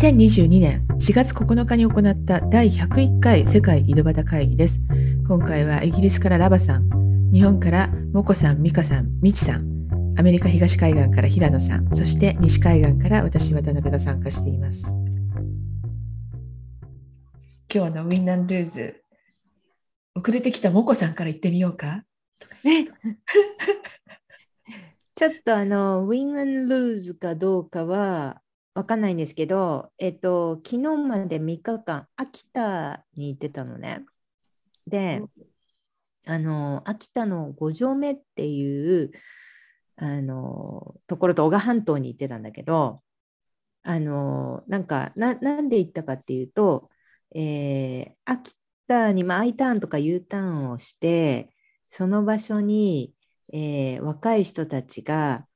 2022年4月9日に行った第101回世界井戸端会議です。今回はイギリスからラバさん、日本からモコさん、ミカさん、ミチさん、アメリカ東海岸から平野さん、そして西海岸から私渡辺が参加しています。今日のウィンナンルーズ、遅れてきたモコさんから言ってみようか。ね ちょっとあのウィンナンルーズかどうかはわかんないんですけど、えっと、昨日まで3日間、秋田に行ってたのね。で、あの、秋田の五条目っていう、あの、ところと男鹿半島に行ってたんだけど、あの、なんか、ななんで行ったかっていうと、えー、秋田に、まあ、I ターンとか U ターンをして、その場所に、えー、若い人たちが、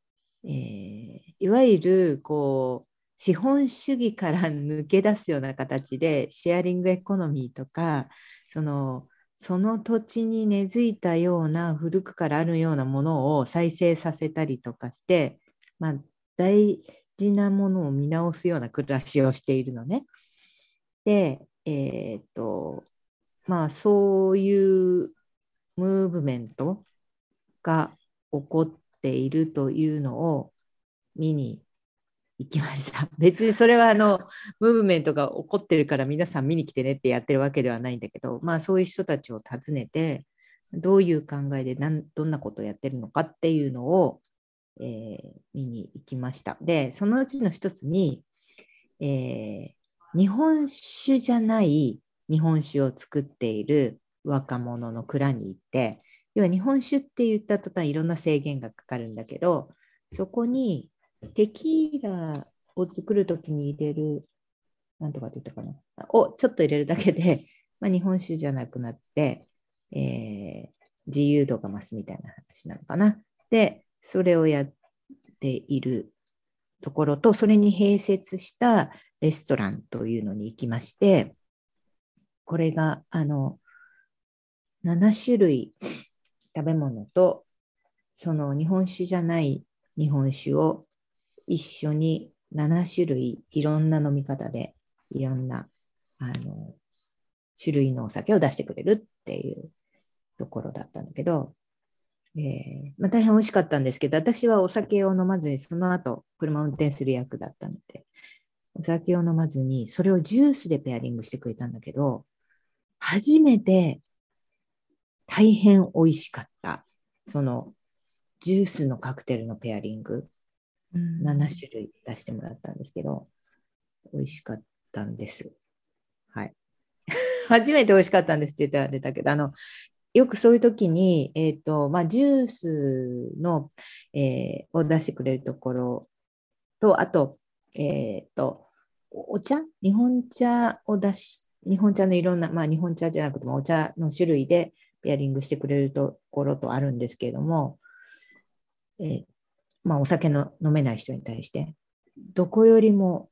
えー、いわゆるこう資本主義から抜け出すような形でシェアリングエコノミーとかそのその土地に根付いたような古くからあるようなものを再生させたりとかして、まあ、大事なものを見直すような暮らしをしているのね。で、えー、っとまあそういうムーブメントが起こっているというのを見に行きました。別にそれはあのムーブメントが起こってるから皆さん見に来てねってやってるわけではないんだけど、まあそういう人たちを訪ねて、どういう考えで何どんなことをやってるのかっていうのを、えー、見に行きました。で、そのうちの一つに、えー、日本酒じゃない日本酒を作っている若者の蔵に行って、要は日本酒って言った途端いろんな制限がかかるんだけど、そこにテキーラを作るときに入れる、なんとかって言ったかな、をちょっと入れるだけで、まあ、日本酒じゃなくなって、えー、自由度が増すみたいな話なのかな。で、それをやっているところと、それに併設したレストランというのに行きまして、これが、あの、7種類食べ物と、その日本酒じゃない日本酒を一緒に7種類いろんな飲み方でいろんなあの種類のお酒を出してくれるっていうところだったんだけど、えーまあ、大変美味しかったんですけど私はお酒を飲まずにその後車を運転する役だったのでお酒を飲まずにそれをジュースでペアリングしてくれたんだけど初めて大変美味しかったそのジュースのカクテルのペアリング。7種類出してもらったんですけど、美味しかったんです。はい。初めて美味しかったんですって言ったらあれだけど、あの、よくそういう時に、えっ、ー、と、まあ、ジュースの、えー、を出してくれるところと、あと、えっ、ー、と、お茶？日本茶を出し、日本茶のいろんな、まあ、日本茶じゃなくてもお茶の種類でペアリングしてくれるところとあるんですけれども、えー、まあ、お酒の飲めない人に対して、どこよりも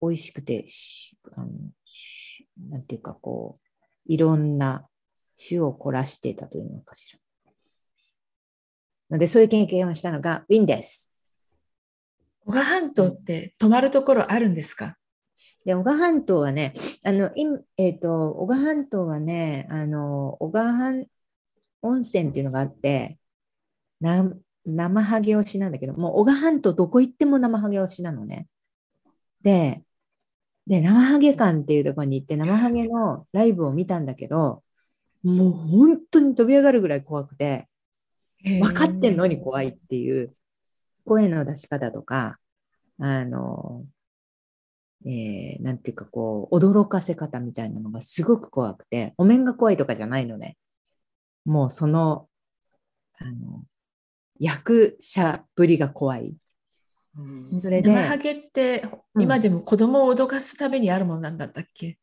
美味しくて、あのなんていうかこう、いろんな種を凝らしていたというのかしら。ので、そういう経験をしたのがウィンです。小賀半島って泊まるところあるんですか？で、小賀半島はね、あの、えっ、ー、と、小賀半島はね、あの、小賀半温泉っていうのがあって、な生ハゲ推しなんだけど、もう小賀半島どこ行っても生ハゲ推しなのね。で、で、生ハゲ館っていうところに行って生ハゲのライブを見たんだけど、もう本当に飛び上がるぐらい怖くて、分かってんのに怖いっていう声の出し方とか、あの、えー、なんていうかこう、驚かせ方みたいなのがすごく怖くて、お面が怖いとかじゃないのね。もうその、あの、役者ぶりが怖い。うん、それで生ハゲって今でも子供を脅かすためにあるものなんだったっけ、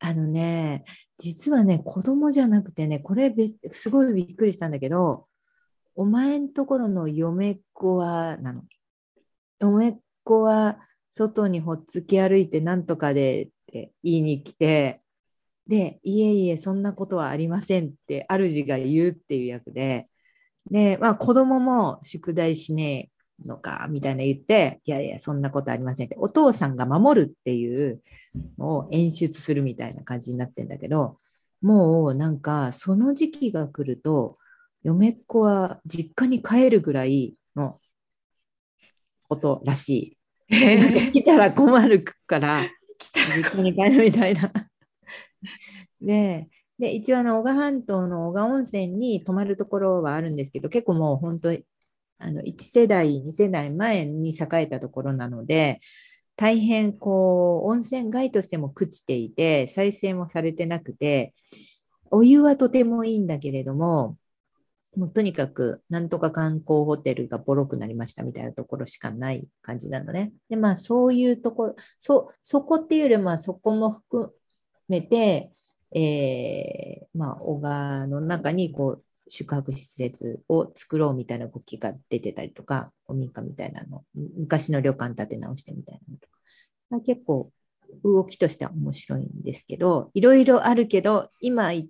あのね、実はね、子供じゃなくてね、これすごいびっくりしたんだけど、お前んところの嫁っ子は、なの。嫁っ子は外にほっつき歩いてなんとかでって言いに来て、で、いえいえ、そんなことはありませんって主が言うっていう役で、で、まあ、子供も宿題しねえのかみたいな言って、いやいや、そんなことありませんって、お父さんが守るっていうのを演出するみたいな感じになってんだけど、もうなんかその時期が来ると、嫁っ子は実家に帰るぐらいのことらしい。なんか来たら困るから、実家に帰るみたいな。で、で一応あの、小賀半島の小賀温泉に泊まるところはあるんですけど、結構もう本当あの1世代、2世代前に栄えたところなので、大変こう温泉街としても朽ちていて、再生もされてなくて、お湯はとてもいいんだけれども、もうとにかくなんとか観光ホテルがボロくなりましたみたいなところしかない感じなのね。で、まあそういうところ、そそこっていうよりまあそこも含めて、えーまあ小川の中にこう宿泊施設を作ろうみたいな動きが出てたりとか、古民家みたいなの、昔の旅館建て直してみたいなのとか、まあ、結構動きとしては面白いんですけど、いろいろあるけど、今言っ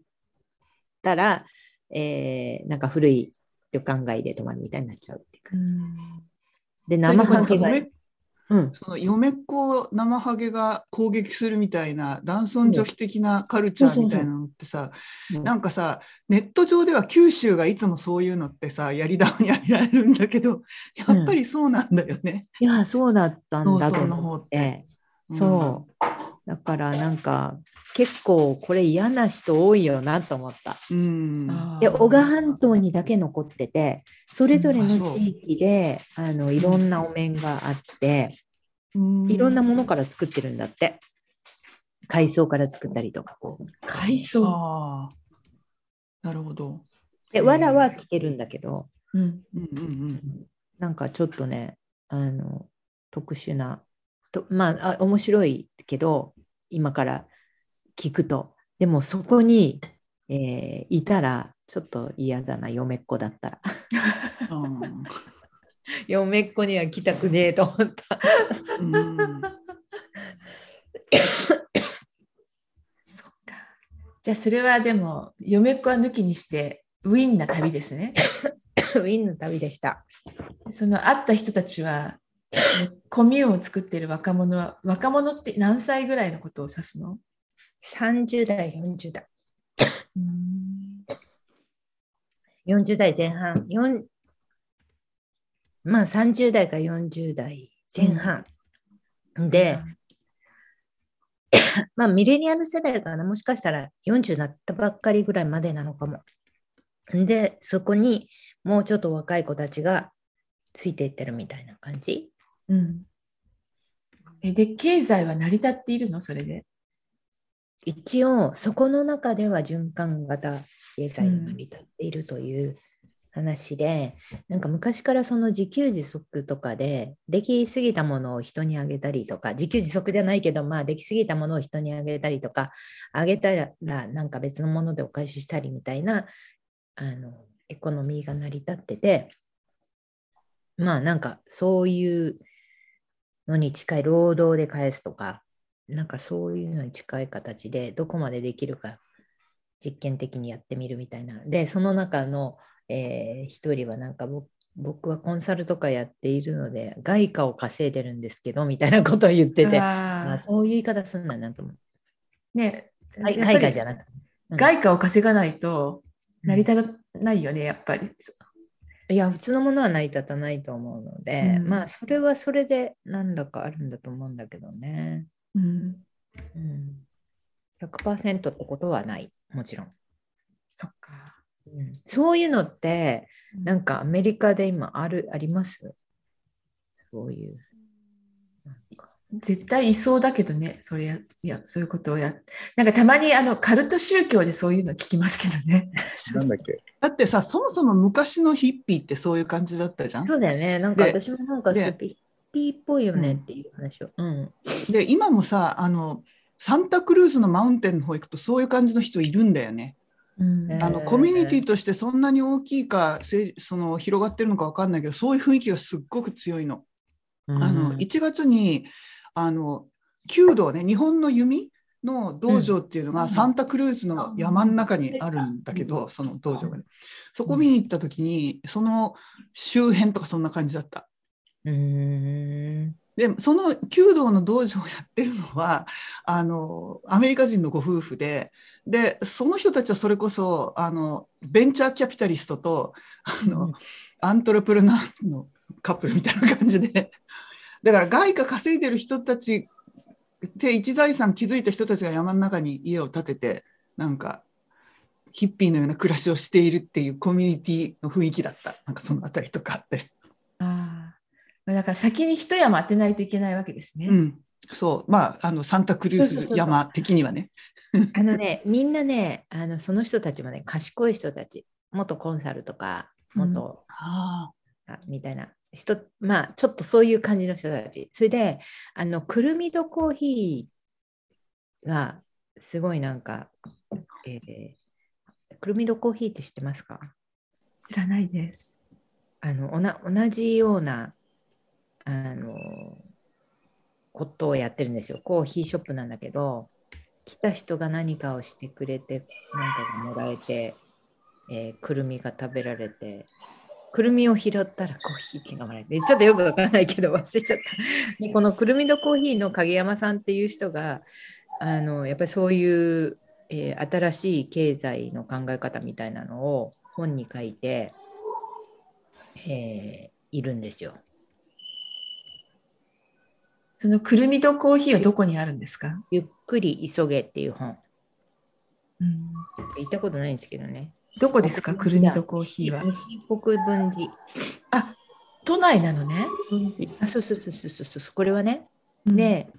たら、えーなんか古い旅館街で泊まるみたいになっちゃうって感じです。で、生ハゲが、嫁うん、その嫁っ子を生ハゲが攻撃するみたいな男尊女卑的なカルチャーみたいなのってさ、うんなんかさネット上では九州がいつもそういうのってさやり玉にあげられるんだけどやっぱりそうなんだよね。いや、そうだったんだと農村の方思って。そう。だからなんか結構これ嫌な人多いよなと思った。うんで、小賀半島にだけ残ってて、それぞれの地域であのいろんなお面があって、うんいろんなものから作ってるんだって。海藻から作ったりとか。こう海藻。なるほど。で、藁は着てるんだけど、うん。うんうんなんかちょっとね、あの、特殊な、とまああ、面白いけど、今から聞くと。でもそこに、えーいたら、ちょっと嫌だな、嫁っ子だったら。うん嫁っ子には来たくねえと思った。うんそっか。じゃあそれはでも、嫁っ子は抜きにして、ウィンな旅ですね。ウィンの旅でした。その会った人たちは、コミューンを作っている若者は、若者って何歳ぐらいのことを指すの？30代、40代。うん40代前半。4まあ30代か40代前半。で、まあミレニアル世代かな。もしかしたら40になったばっかりぐらいまでなのかも。で、そこにもうちょっと若い子たちがついていってるみたいな感じ。うんえで、経済は成り立っているの？それで。一応、そこの中では循環型経済が成り立っているという話で、なんか昔からその自給自足とかで、できすぎたものを人にあげたりとか、自給自足じゃないけど、まあ、できすぎたものを人にあげたりとか、あげたらなんか別のものでお返ししたりみたいな、あの、エコノミーが成り立ってて、まあなんかそういうのに近い労働で返すとか、なんかそういうのに近い形でどこまでできるか実験的にやってみるみたいな。で、その中の、えー一人はなんか僕僕はコンサルとかやっているので外貨を稼いでるんですけどみたいなことを言ってて、あそういう言い方すんだなと思う。ね、外じゃなくて。うん外貨を稼がないと成り立たないよね、やっぱり。いや、普通のものは成り立たないと思うので、うんまあ、それはそれで何らかあるんだと思うんだけどね。うん、うん、100%ってことはない、もちろん。そっか。うん、そういうのって、なんかアメリカで今ある、あります？そういう。絶対いそうだけどね、それや、いや、そういうことをやなんかたまにあのカルト宗教でそういうの聞きますけどね。なんだっけ？だってさそもそも昔のヒッピーってそういう感じだったじゃん。そうだよね。なんかで私もなんかでスピッピーっぽいよねっていう話を。うん。で今もさあのサンタクルーズのマウンテンの方行くとそういう感じの人いるんだよね。うんえあのコミュニティとしてそんなに大きいかせその広がってるのか分かんないけどそういう雰囲気がすっごく強いの。あの1月にあの弓道ね日本の弓の道場っていうのがサンタクルーズの山の中にあるんだけど、その道場がね。そこ見に行った時にその周辺とかそんな感じだった。うー。ん。でその弓道の道場をやってるのはあのアメリカ人のご夫婦ででその人たちはそれこそあのベンチャーキャピタリストとあの、うん。アントレプルナーのカップルみたいな感じでだから外貨稼いでる人たちで一財産築いた人たちが山の中に家を建ててなんかヒッピーのような暮らしをしているっていうコミュニティの雰囲気だったなんかそのあたりとかあって。ああ。だから先に一山当てないといけないわけですね。うん、そう、まあ、あのサンタクルーズ山的にはね。あのね、みんなね、あのその人たちもね、賢い人たち、元コンサルとか、元、ああみたいな人、まあ、ちょっとそういう感じの人たち。それで、あの、くるみとコーヒーが、すごいなんか、えーくるみとコーヒーって知ってますか？知らないです。あのおな同じようなあのことをやってるんですよ。コーヒーショップなんだけど、来た人が何かをしてくれて、何かがもらえて、えーくるみが食べられて、くるみを拾ったらコーヒー券がもらえて、ちょっとよくわからないけど忘れちゃった。で このくるみとコーヒーの影山さんっていう人が、あのやっぱりそういう、えー新しい経済の考え方みたいなのを本に書いて、えーいるんですよ。そのくるみとコーヒーはどこにあるんですか、ゆっくり急げっていう本。うん、言ったことないんですけどね。どこですか？くるみとコーヒーは。西国分寺。あ都内なのね。あ、そうそうそうそうそうそう。これはね。うん、で、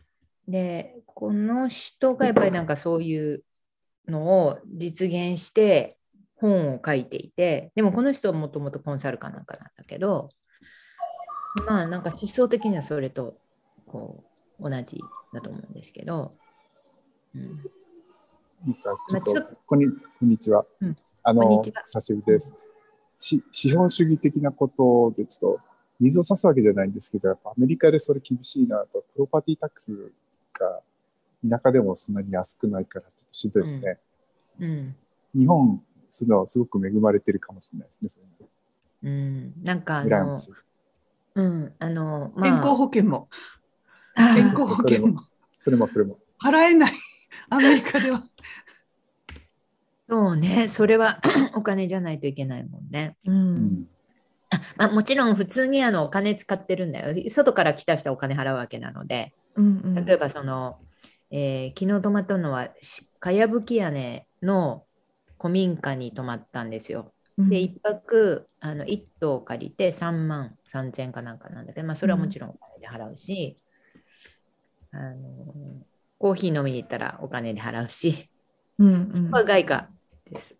で、この人がやっぱりなんかそういうのを実現して本を書いていて、でもこの人はもともとコンサルかなんかなんだけど、まあなんか思想的にはそれとこう同じだと思うんですけど、うん、なんかちょっと、まあちょっこんにこんにちは。うんあの久しぶりです。し資本主義的なことで、ちょっと水を差すわけじゃないんですけど、やっぱアメリカでそれ厳しいなと、プロパティタックスが田舎でもそんなに安くないから、ちょっとしんどいですね。うん、日本、するのはすごく恵まれてるかもしれないですね。それうん、なんかあのうん、あの、まあ、健康保険も、健康保険もそれもそれも。払えない、アメリカでは。そうね、それは お金じゃないといけないもんね。ううん。ん。あまあ、もちろん普通にあのお金使ってるんだよ。外から来た人はお金払うわけなので、うんうん。例えばその、えー昨日泊まったのはしかやぶき屋根の古民家に泊まったんですよ。うん。で、一泊あの1棟借りて3万3000円かなんかなんだけど、まあ、それはもちろんお金で払うし、あのコーヒー飲みに行ったらお金で払うし、うんうん。ここは外貨です。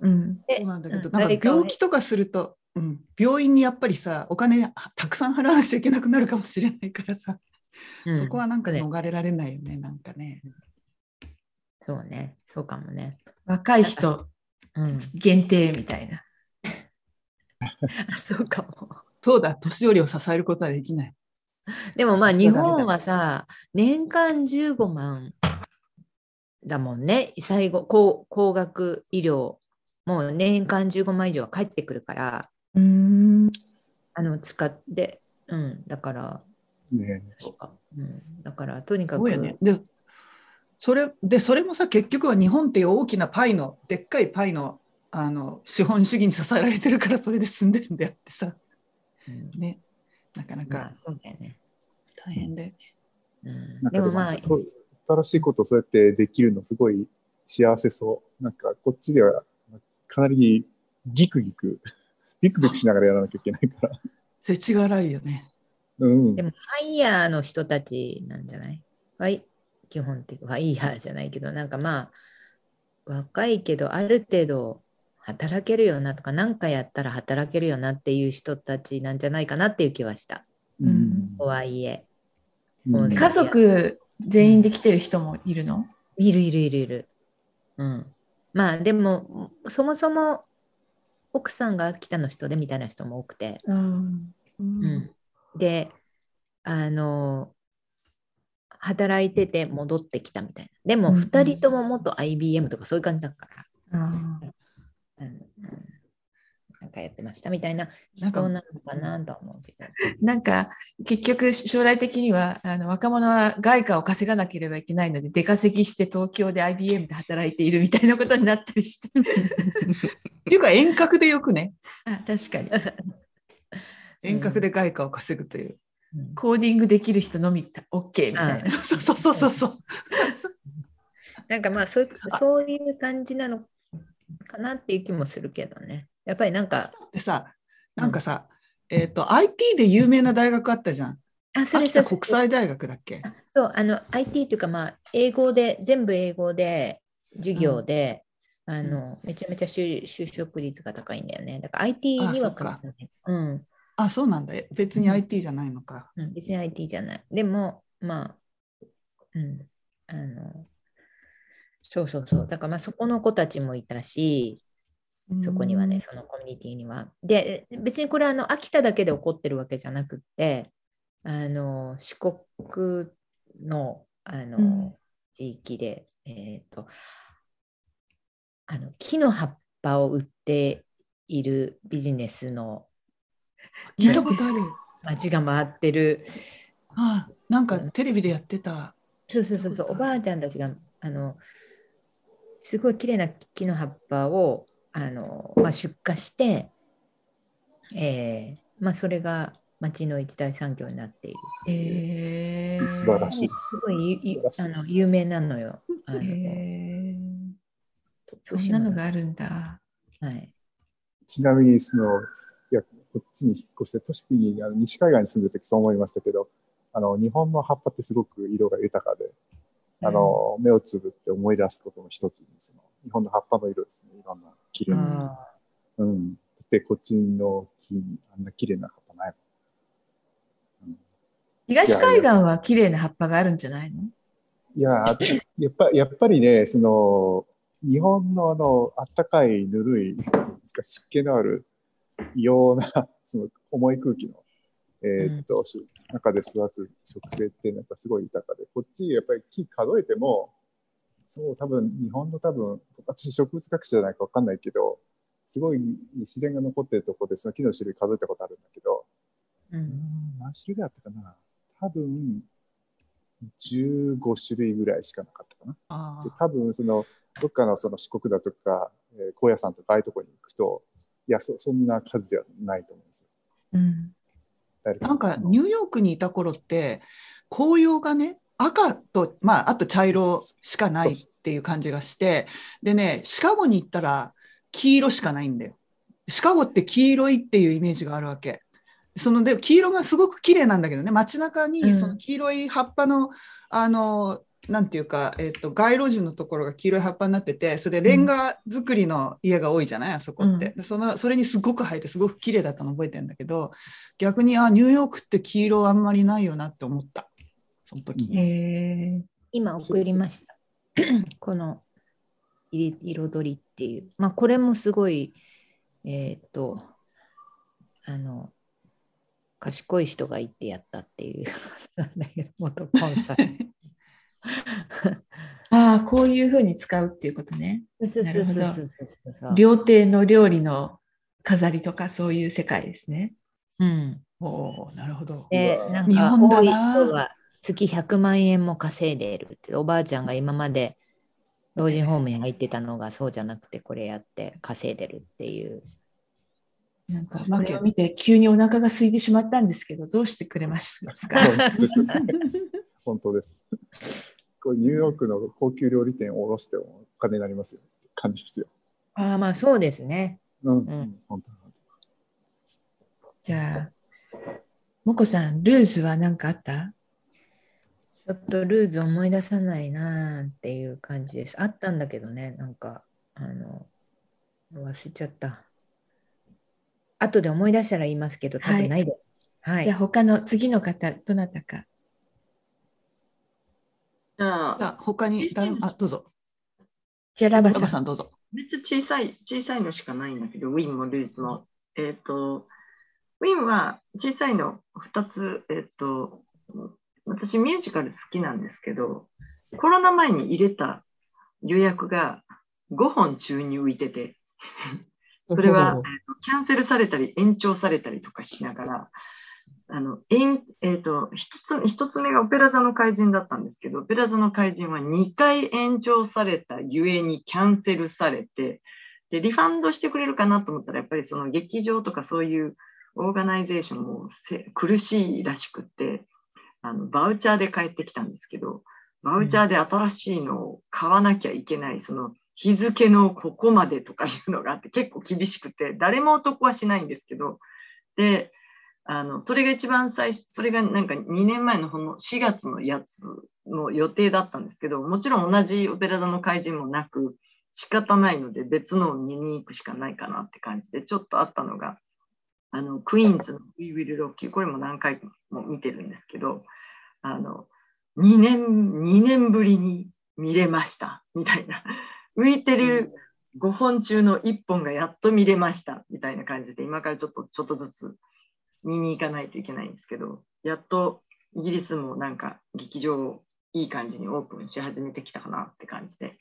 うんでそうなんだけど、うんなんか病気とかすると、うん、病院にやっぱりさ、お金たくさん払わなくちゃいけなくなるかもしれないからさ、うんそこはなんかね逃れられないよね、なんかね。そうね、そうかもね。若い人うん、限定みたいな。あそうかも。そうだ、年寄りを支えることはできない。でもまあ日本はさ、年間15万だもんね、最後、高高額医療、もう年間15万以上は返ってくるから、うん。あの使って、うん、だから、ね。そうかうん、だからとにかく、そうやね。で、それでそれもさ、結局は日本っていう大きなパイの、でっかいパイのあの資本主義に支えられてるから、それで済んでるんであってさ、うん。ね、なかなまかあそうだよね。大変で。うん。なんかでもまあ、そう新しいことをそうやってできるのすごい幸せそう。なんかこっちではかなりギクギク、ビクビクしながらやらなきゃいけないから。世知辛いよね。うんで。もファイヤーの人たちなんじゃない？はい、基本的ファイヤーじゃないけど、なんかまあ、若いけど、ある程度働けるよなとか、何かやったら働けるよなっていう人たちなんじゃないかなっていう気はした。うんとはいえ、うん家族全員で来てる人もいるの？いるいるいるいる。うん。まあでも、そもそも奥さんが秋田の人でみたいな人も多くて、うん。うん、であの働いてて戻ってきたみたいな。でもうんうん。2人とも元 IBM とかそういう感じだから、あうんうんかかやってましたみたいな人なのかなとは思うけど。なんか結局将来的にはあの若者は外貨を稼がなければいけないので出稼ぎして東京で IBM で働いているみたいなことになったりして。っていうか遠隔でよくねあ確かに。遠隔で外貨を稼ぐという。コーディングできる人のみ OK みたいな。そうそうそうそうそう。なんかまあそうそういう感じなのかなっていう気もするけどね。やっぱりなんか。でさ、なんかさ、うん、えっ、ー、と、IT で有名な大学あったじゃん。あ、それそ国際大学だっけ？そう、あの、IT というか、まあ、英語で、全部英語で、授業で、うん、あの、めちゃめちゃ就職率が高いんだよね。だから IT にはかうん。あ、そうなんだ。別に IT じゃないのか。うん、別に IT じゃない。でも、まあ、うん。あの、そうそうそう。だからまあそこの子たちもいたし、そこにはね、そのコミュニティには。で、別にこれはあの秋田だけで起こってるわけじゃなくて、あの四国のあの、うん、地域で、えっ、ー、とあの木の葉っぱを売っているビジネスの聞いたことある。街が回ってる。あなんかテレビでやってた。そうそうそうそう。おばあちゃんたちがあのすごい綺麗な木の葉っぱをあの、まあ、出荷して、えーまあ、それが町の一大産業になっているっていう。えー、素晴らしい。すごいあの有名なのよ。あのえー、そんなのがあるんだ。はい、ちなみにそのいやこっちに引っ越して都市にあの西海岸に住んでる時そう思いましたけどあの日本の葉っぱってすごく色が豊かであの、目をつぶって思い出すことの一つにその日本の葉っぱの色ですね。いろんな綺麗な。うん、でこっちの木にあんな綺麗な葉っぱないうん、東海岸は綺麗な葉っぱがあるんじゃないの？いややっぱやっぱりねその日本のあのあったかいぬるい湿気のある異様なその重い空気の、えー、っと、うん、中で育つ植生ってなんかすごい豊かで、こっちやっぱり木数えても、そう多分日本の多分、私植物学者じゃないかわかんないけど、すごい自然が残ってるところでその木の種類数えたことあるんだけど、うん、何種類あったかな？多分15種類ぐらいしかなかったかな。で多分そのどっかのその四国だとか、えー、高野山とかああいうところに行くといやそそんな数ではないと思うんですよ。うん。なんかニューヨークにいた頃って紅葉がね赤と、まあ、あと茶色しかないっていう感じがしてでねシカゴに行ったら黄色しかないんだよ。シカゴって黄色いっていうイメージがあるわけ。そので黄色がすごく綺麗なんだけどね街中にその黄色い葉っぱの、うん、あのなんていうか、えーと、街路樹のところが黄色い葉っぱになっててそれでレンガ作りの家が多いじゃない、あそこって、うん、そのそれにすごく生えてすごく綺麗だったの覚えてるんだけど逆にあニューヨークって黄色あんまりないよなって思ったその時に。今送りました。この彩りっていう。まあこれもすごいえっ、ー、とあの賢い人がいてやったっていう。元コンサル。ああ、こういうふうに使うっていうことね。そうそうそうそう料亭の料理の飾りとかそういう世界ですね。うん。おなるほど。で、なんか多い人は月100万円も稼いでいるって、おばあちゃんが今まで老人ホームに入ってたのがそうじゃなくてこれやって稼いでるっていう。なんかこれを見て急にお腹が空いてしまったんですけどどうしてくれますか本当です。こうニューヨークの高級料理店を卸してもお金になりますよ感じですよ。ああ、まあそうですね。うん、うん、本当じゃあ、もこさん、ルーズは何かあった？ちょっとルーズ思い出さないなっていう感じです。あったんだけどね、なんか、あの、忘れちゃった。後で思い出したら言いますけど、多分ないです。はい、じゃあ、他の次の方、どなたか。じゃあ、他にあ、どうぞ。じゃあ、ラバさん。ラバさんどうぞ。めっちゃ小さい、小さいのしかないんだけど、ウィンもルーズも。えっ、ー、と、ウィンは小さいの2つ、えっ、ー、と、私ミュージカル好きなんですけど、コロナ前に入れた予約が5本中に浮いてて、それは、キャンセルされたり延長されたりとかしながら、あの、延えっ、と、一つ、一つ目がオペラ座の怪人だったんですけど、オペラ座の怪人は2回延長されたゆえにキャンセルされて、で、 refund してくれるかなと思ったら、やっぱりその劇場とかそういう organization もせ苦しいらしくって、あの、バウチャーで帰ってきたんですけど、バウチャーで新しいのを買わなきゃいけない、その日付のここまでとかいうのがあって結構厳しくて、誰も男はしないんですけど、で、あの、それが一番最初、それがなんか2年前のほの4月のやつの予定だったんですけど、もちろん同じオペラ座の怪人もなく、仕方ないので別のを見に行くしかないかなって感じで、ちょっとあったのが、あの、クイーンズの We Will Rock You、これも何回も見てるんですけど、あの、2年、2年ぶりに見れました、みたいな。浮いてる5本中の1本がやっと見れました、みたいな感じで、今からちょっと、ちょっとずつ見に行かないといけないんですけど、やっとイギリスもなんか劇場をいい感じにオープンし始めてきたかなって感じで、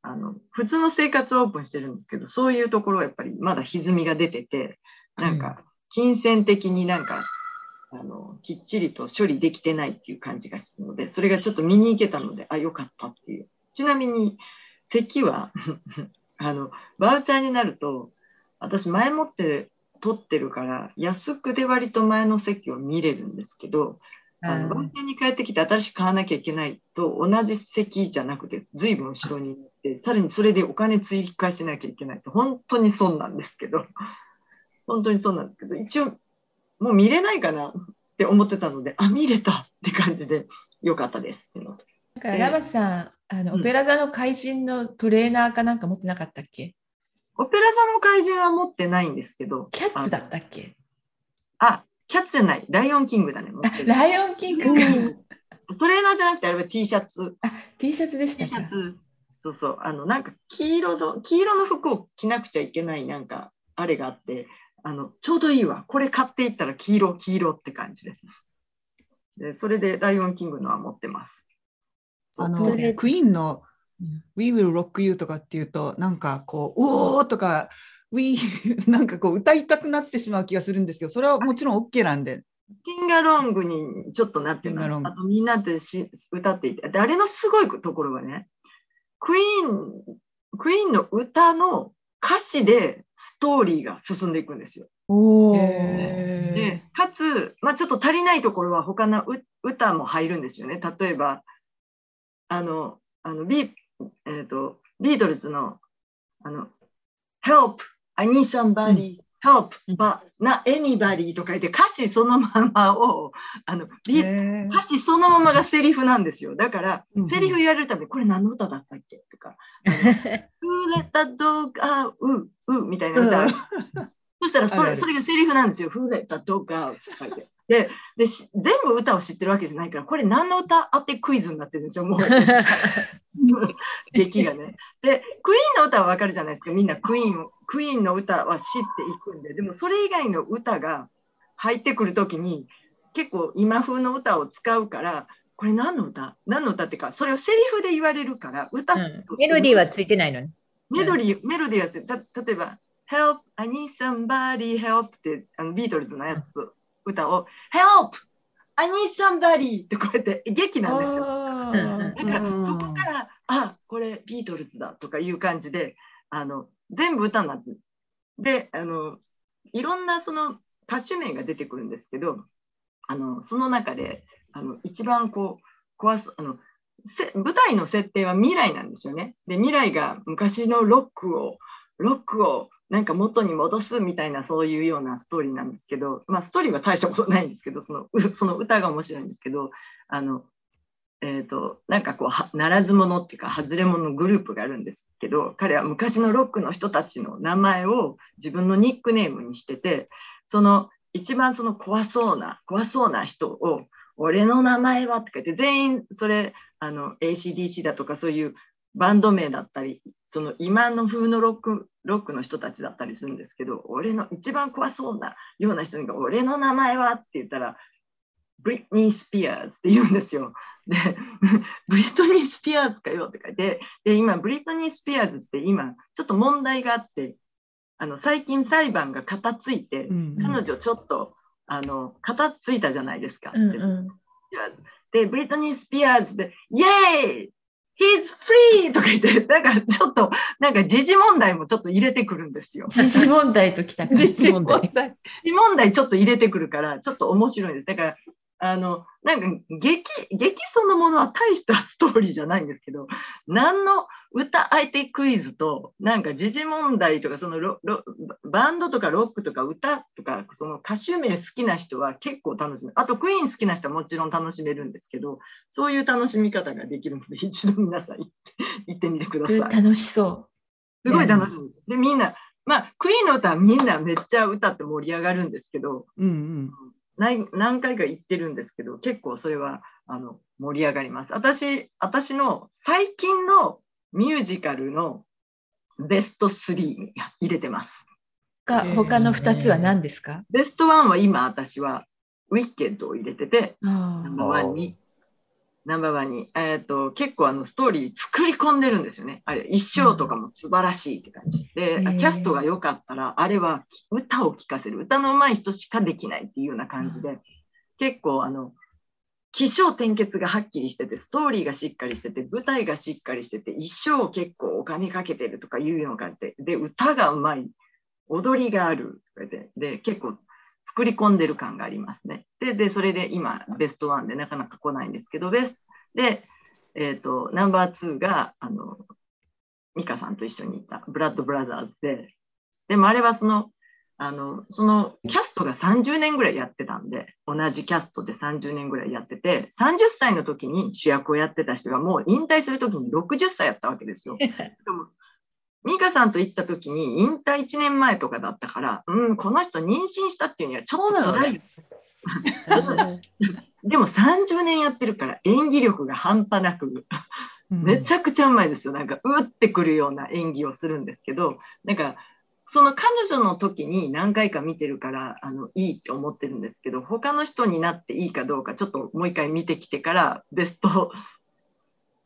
あの、普通の生活はオープンしてるんですけど、そういうところはやっぱりまだ歪みが出てて、なんか、金銭的になんか、あの、きっちりと処理できてないっていう感じがするので、それがちょっと見に行けたので、あ、よかったっていう。ちなみに、席は、あの、バウチャーになると、私前もって取ってるから、安くで割と前の席を見れるんですけど、あの、バウチャーに帰ってきて新しく買わなきゃいけないと同じ席じゃなくて、ずいぶん後ろに行って、さらにそれでお金追加しなきゃいけないと、本当に損なんですけど、本当にそうなんですけど、一応、もう見れないかなって思ってたので、あ、見れたって感じでよかったです。なんかラバさん、あの、オペラ座の怪人のトレーナーかなんか持ってなかったっけ？オペラ座の怪人は持ってないんですけど、キャッツだったっけ？あ、キャッツじゃない、ライオンキングだね。ライオンキングか。トレーナーじゃなくて、あれは T シャツ。T シャツでした T シャか。ツ。そうそう。あの、なんか黄色の、黄色の服を着なくちゃいけない、なんか、あれがあって、あの、ちょうどいいわ。これ買っていったら黄色、黄色って感じで。で、それでライオンキングのは持ってます。あそのれクイーンのうん We Will Rock You とかっていうと、なんかこう、おーとか、We なんかこう歌いたくなってしまう気がするんですけど、それはもちろん OK なんで。シンガロングにちょっとなってます。あとみんなでし歌っていて。で、あれのすごいところはね、クイーン、クイーンの歌の歌詞でストーリーが進んでいくんですよ。で、かつ、まあ、ちょっと足りないところは他のう歌も入るんですよね。例えば、あの、あのビえーとビートルズの、あの、Help, I need somebody, help, but not anybody と書いて歌詞そのままを、あの、歌詞そのままがセリフなんですよ。だからうんうん、セリフ言われるたびに、これ何の歌だったっけ？とか、あの Who let the dog out? う、う、みたいな歌。そしたらそれそれがセリフなんですよ。Who let the dog out? って書いて。ででし全部歌を知ってるわけじゃないから、これ何の歌当てクイズになってるんですよ、もう。劇がね。で、クイーンの歌はわかるじゃないですか。みんなクイーンを、クイーンの歌は知っていくんで、でもそれ以外の歌が入ってくるときに、結構今風の歌を使うから、これ何の歌？何の歌っていうか、それをセリフで言われるから、歌、うんメロディーはついてないのね。メロディー、メロディーはつた例えば、Help, I need somebody, help ってあのビートルズのやつ、歌を Help, I need somebody ってこうやって劇なんですよ。だからうんそこから、あこれビートルズだとかいう感じで、あの全部歌になって。で、あのいろんなその歌手名が出てくるんですけど、あのその中であの一番こう怖すあのせ舞台の設定は未来なんですよね。で、未来が昔のロックを、ロックをなんか元に戻すみたいなそういうようなストーリーなんですけど、まあストーリーは大したことないんですけど、そのその歌が面白いんですけど、あの、えっ、と、なんかこう、ならず者っていうか、外れ者グループがあるんですけど、彼は昔のロックの人たちの名前を自分のニックネームにしてて、その一番その怖そうな、怖そうな人を、俺の名前はって書いて、全員それ、あの、ACDC だとかそういうバンド名だったり、その今の風のロック、ロックの人たちだったりするんですけど、俺の一番怖そうなような人が、俺の名前はって言ったら、ブリットニー・スピアーズって言うんですよ。で、ブリトニー・スピアーズかよって書いて、で、今、ブリトニー・スピアーズって今、ちょっと問題があって、あの最近裁判が片付いて、うん彼女ちょっとあの片付いたじゃないですか。うんうんで、ブリトニー・スピアーズで、イェーイ !He's free! とか言って、なんかちょっと、なんか時事問題もちょっと入れてくるんですよ。時事問題ときたか時事問題。時事問題ちょっと入れてくるから、ちょっと面白いです。だから、あの、なんか劇、劇そのものは大したストーリーじゃないんですけど、何の歌相手クイズと、なんか時事問題とか、そのロロバンドとかロックとか歌とか、その歌手名好きな人は結構楽しめる。あと、クイーン好きな人はもちろん楽しめるんですけど、そういう楽しみ方ができるので、一度皆さん行ってみてください。楽しそすごい楽しいんです。で、みんな、まあ、クイーンの歌はみんなめっちゃ歌って盛り上がるんですけど、うんうん。何何回か行ってるんですけど、結構それはあの盛り上がります。私、私の最近のミュージカルのベスト3に入れてます。う。かえー他の2つは何ですか？ベスト1は今私はウィッケッドを入れてて、あナンバーワンに、ナンバーワンに、えっ、と、結構あのストーリー作り込んでるんですよね。あれ、一生とかも素晴らしいって感じ。で、キャストが良かったら、あれは歌を聴かせる。歌の上手い人しかできないっていうような感じで、結構あの、起承転結がはっきりしてて、ストーリーがしっかりしてて、舞台がしっかりしてて、一生結構お金かけてるとかいうような感じで、で、歌がうまい、踊りがあるで、結構作り込んでる感がありますね。で、でそれで今、ベストワンでなかなか来ないんですけど、ベスで、えっ、と、ナンバー2が、あの、ミカさんと一緒に行ったブラッドブラザーズで、でもあれはその、あの、そのキャストが30年ぐらいやってたんで、同じキャストで30年ぐらいやってて、30歳の時に主役をやってた人がもう引退する時に60歳やったわけですよ。ミカさんと行った時に引退1年前とかだったから、うん、この人妊娠したっていうにはちょっと辛い。でも30年やってるから演技力が半端なく、めちゃくちゃうまいですよ。なんか、うってくるような演技をするんですけど、なんか、その彼女の時に何回か見てるから、あの、いいって思ってるんですけど、他の人になっていいかどうか、ちょっともう一回見てきてから、ベスト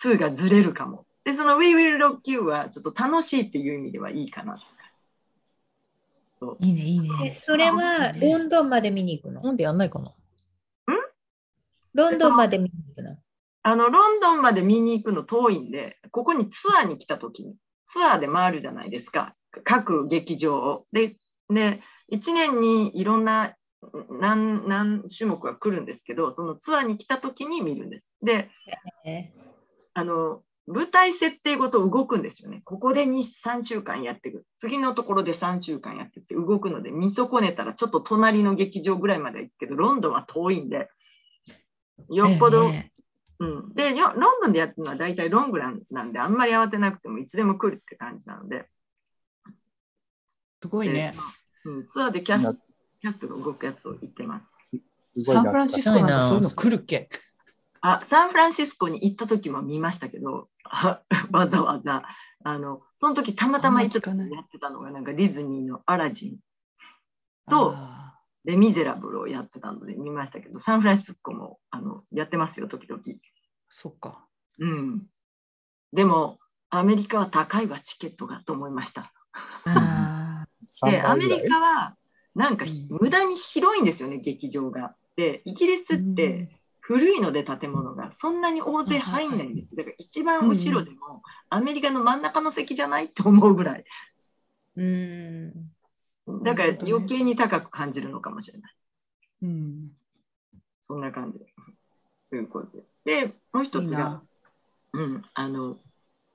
2がずれるかも。で、その We Will Rock You は、ちょっと楽しいっていう意味ではいいかな。いいね、いいえね。それはロンドンまで見に行くの？なんでやんないかな？ロンドンまで見に行くの？あの、ロンドンまで見に行くの遠いんで、ここにツアーに来た時に、ツアーで回るじゃないですか。各劇場を。で、で、1年にいろんな何何種目が来るんですけど、そのツアーに来た時に見るんです。で、えあの、舞台設定ごと動くんですよね。ここで2、3週間やっていく。次のところで3週間やってって動くので、見損ねたらちょっと隣の劇場ぐらいまで行くけど、ロンドンは遠いんで、よっぽど、ねうん、で、よロンドンでやってるのは大体ロングランなんで、あんまり慌てなくてもいつでも来るって感じなので、すごいね。うん、ツアーでキャなスキャストが動くやつを言ってます。サンフランシスコなんかそういうの来るっけ？あ、サンフランシスコに行った時も見ましたけど、あ わざわざ、あの、その時たまたま行った時にやってたのが、なんかディズニーのアラジンとあレ・ミゼラブルをやってたので見ましたけど、サンフランシスコもあのやってますよ、時々。ーそっか。うん。でも、アメリカは高いわ、チケットがと思いました。あ で、3アメリカは、なんかうん無駄に広いんですよね、劇場が。で、イギリスって古いので建物がそんなに大勢入んないんです。だから一番後ろでもアメリカの真ん中の席じゃないと思うぐらい。うーん。だから余計に高く感じるのかもしれない。うん。そんな感じで。ということで。で、もう一つが。うん、あの、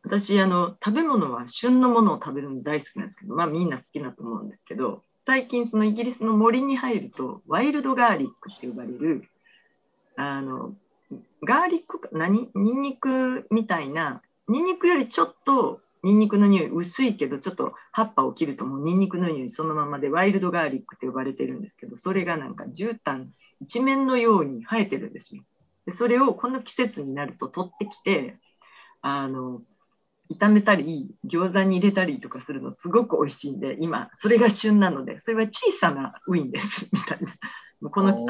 私、あの、食べ物は旬のものを食べるの大好きなんですけど、まあみんな好きだと思うんですけど、最近そのイギリスの森に入ると、ワイルドガーリックって呼ばれる、あの、ガーリックか、何？ニンニクみたいな、ニンニクよりちょっとニンニクの匂い薄いけど、ちょっと葉っぱを切るともうニンニクの匂いそのままでワイルドガーリックって呼ばれてるんですけど、それがなんか絨毯一面のように生えてるんですよ。でそれをこの季節になると取ってきて、あの、炒めたり、餃子に入れたりとかするのすごく美味しいんで、今、それが旬なので、それは小さなウィンです、みたいな。もうこの、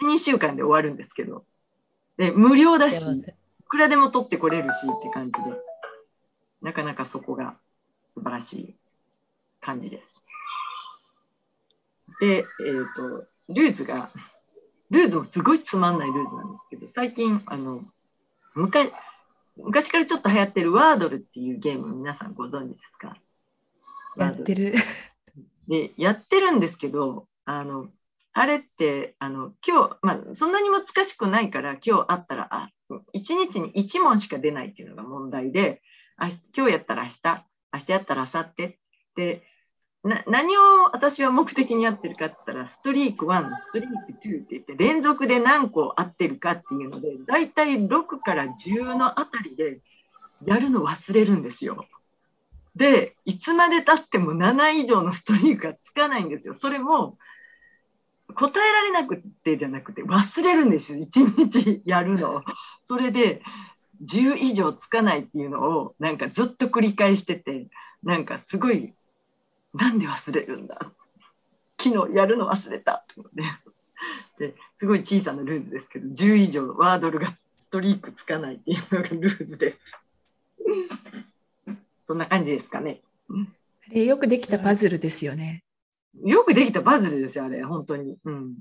1、2週間で終わるんですけど、で、無料だし、いくらでも取ってこれるしって感じで、なかなかそこが素晴らしい感じです。で、えっ、と、ルーズが、ルーズもすごいつまんないルーズなんですけど、最近、あの、昔、昔からちょっと流行ってるワードルっていうゲーム皆さんご存知ですか？やってる。で、やってるんですけど、あの、あれって、あの、今日、まあ、そんなに難しくないから、今日あったら、あ、1日に1問しか出ないっていうのが問題で、あ今日やったら明日、明日やったら明後日で、な何を私は目的にやってるかって言ったら、ストリーク1、ストリーク2って言って、連続で何個合ってるかっていうので、だいたい6から10のあたりでやるの忘れるんですよ。で、いつまで経っても7以上のストリークがつかないんですよ。それも、答えられなくてじゃなくて、忘れるんですよ。1日やるの。それで、10以上つかないっていうのを、なんかずっと繰り返してて、なんかすごい、なんで忘れるんだ？昨日やるの忘れた。ですごい小さなルーズですけど、10以上ワードルがストリークつかないっていうのがルーズです。そんな感じですかね。あれよくできたパズルですよね。よくできたパズルですよ、あれ、本当に。うん。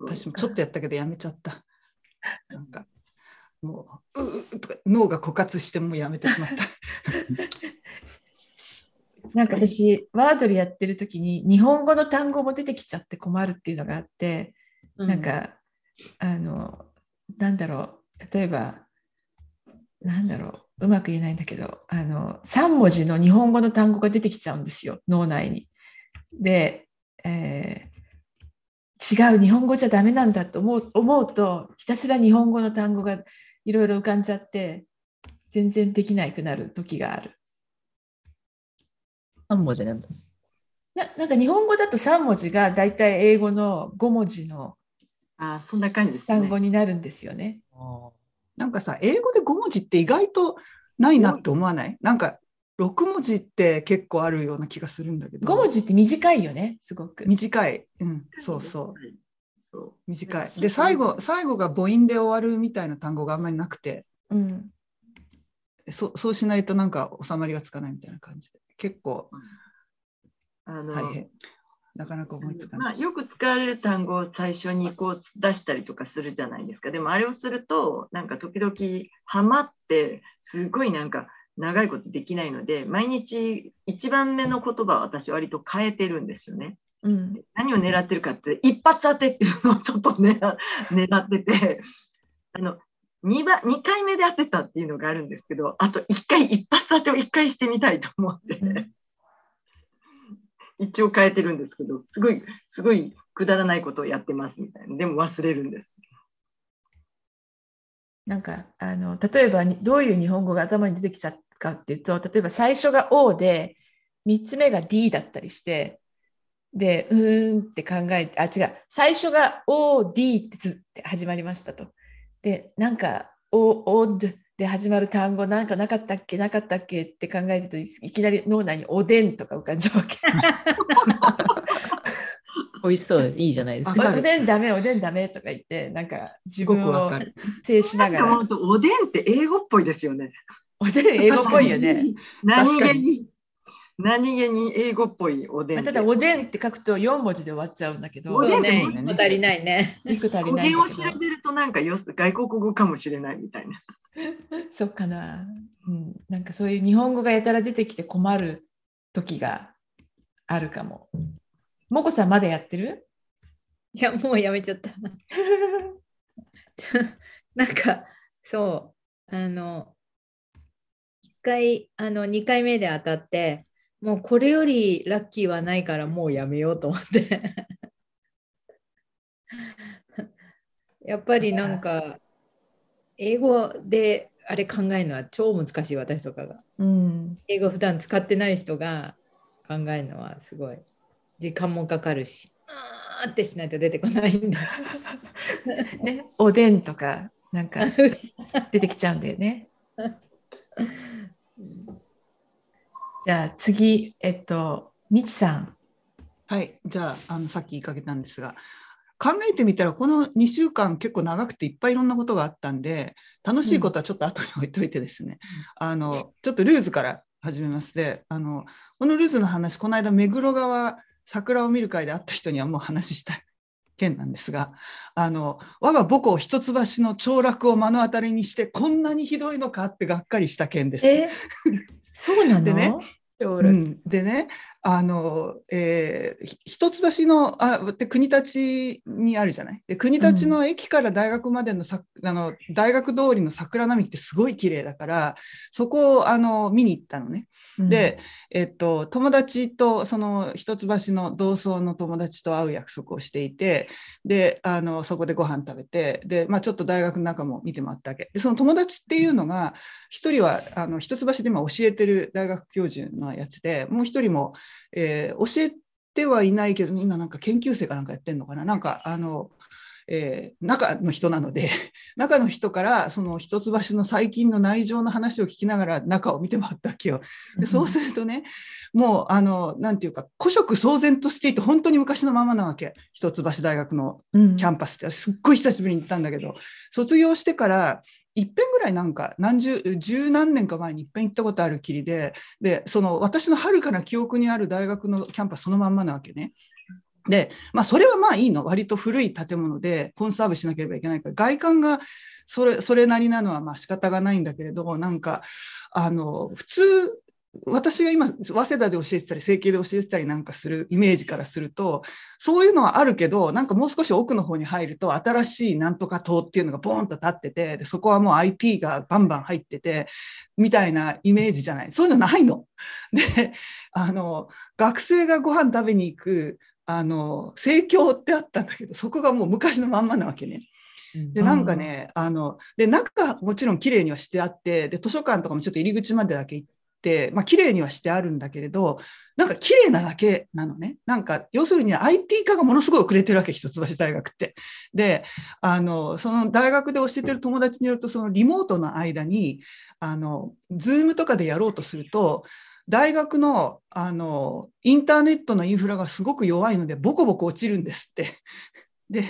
私もちょっとやったけどやめちゃった。なんかもうううとか脳が枯渇してもうやめてしまった。なんか私、ワードルやってる時に日本語の単語も出てきちゃって困るっていうのがあって、なんか、あの、なんだろう、例えば、なんだろう、うまく言えないんだけど、あの、3文字の日本語の単語が出てきちゃうんですよ、脳内に。で、えー違う、日本語じゃダメなんだと思う思うと、ひたすら日本語の単語がいろいろ浮かんじゃって、全然できなくなる時がある。3文字なんだ。ななんか日本語だと3文字がだいたい英語の5文字のあーそんな感じです単語ね。になるんですよね。なんかさ英語で5文字って意外とないなって思わない？なんか6文字って結構あるような気がするんだけど。5文字って短いよね、すごく。短い。うん、そうそう。短い。で、最後、最後が母音で終わるみたいな単語があんまりなくて、うん、そそうしないとなんか収まりがつかないみたいな感じで。結構大変。なかなか思いつかまあ、ない。よく使われる単語を最初にこう出したりとかするじゃないですか。でもあれをすると、なんか時々ハマって、すごいなんか長いことできないので、毎日一番目の言葉は私割と変えてるんですよね。うん、何を狙ってるかって、一発当てっていうのをちょっと狙 狙ってて、あの、2, 番2回目で当てたっていうのがあるんですけど、あと1回、一発当てを1回してみたいと思って、うん一応変えてるんですけど、すごい、すごいくだらないことをやってますみたいな。でも忘れるんです。なんかあの例えばにどういう日本語が頭に出てきちゃうか？っていうと例えば最初が O で3つ目が D だったりしてでうーんって考えてあ違う最初が OD ってずって始まりましたと。でなんか OOD で始まる単語なんかなかったっけなかったっけって考えてるといいきなり脳内におでんとか浮かんじゃうわけ。美味しそう。いいじゃないですか。おでんダメおでんダメとか言ってなんか自すご分をくわかる。制しながらなんか思うと、おでんって英語っぽいですよね。おでん英語っぽいよね。何確かに気に、何気に英語っぽいおでん。ただおでんって書くと4文字で終わっちゃうんだけど、おでんね、そうね一個足りないね。一個足りおないんだけどでんを調べるとなんかよ外国語かもしれないみたいな。そうかな、うん、なんかそういう日本語がやたら出てきて困る時があるかも。もこさんまだやってる？いや、もうやめちゃった。なんか、そう、あの、一回、あの、2回目で当たって、もうこれよりラッキーはないからもうやめようと思って。やっぱりなんか、英語であれ考えるのは超難しい、私とかが。うん、英語普段使ってない人が考えるのはすごい時間もかかるし、あーってしないと出てこないんだ。ね、おでんとかなんか 出てきちゃうんだよね。じゃあ次、えっと、みちさん。はい。じゃあ、あのさっき言いかけたんですが、考えてみたら、この2週間結構長くていっぱいいろんなことがあったんで、楽しいことはちょっと後に置いといてですね、あの、ちょっとルーズから始めます。で、あの、このルーズの話、この間、目黒川桜を見る会で会った人にはもう話した件なんですが、あの、我が母校一橋の凋落を目の当たりにして、こんなにひどいのかってがっかりした件です。えそうなの？でねううんん、でね、あの、えーひ一橋の、あ、で国立にあるじゃない？で、国立の駅から大学までのさ、あの、大学通りの桜並木ってすごい綺麗だから、そこを、あの、見に行ったのね。で、えっと、友達と、その一橋の同窓の友達と会う約束をしていて、で、あの、そこでご飯食べて、で、まあちょっと大学の中も見て回ったわけ。で、その友達っていうのが、一人は、あの、一橋で今教えてる大学教授のやつで、もう一人も、えー教えてはいないけど、今なんか研究生かなんかやってんのかな？なんか、あの、えー中の人なので、中の人からその一橋の最近の内情の話を聞きながら中を見て回ったわけよ。でそうするとね、もう、あの、なんていうか、古色蒼然としていて、本当に昔のままなわけ。一橋大学のうんキャンパスって、すっごい久しぶりに行ったんだけど、卒業してから、一遍ぐらいなんか何十十何年か前に一遍行ったことあるきりででその私のはるかな記憶にある大学のキャンパスそのまんまなわけね。で、まあ、それはまあいいの割と古い建物で conserve しなければいけないから外観がそれそれなりなのはまあ仕方がないんだけれどもなんかあの普通私が今早稲田で教えてたり整形で教えてたりなんかするイメージからするとそういうのはあるけどなんかもう少し奥の方に入ると新しいなんとか塔っていうのがボーンと立っててでそこはもう IT がバンバン入っててみたいなイメージじゃないそういうのないの。であの学生がご飯食べに行くあの生協ってあったんだけどそこがもう昔のまんまなわけね。でなんかねあので中もちろん綺麗にはしてあってで図書館とかもちょっと入り口までだけ行って、まあ綺麗にはしてあるんだけれどなんか綺麗なだけなのねなんか要するに IT 化がものすごい遅れてるわけ一橋大学って。であのその大学で教えてる友達によるとそのリモートの間にあの Zoom とかでやろうとすると大学のあのインターネットのインフラがすごく弱いのでボコボコ落ちるんですって。で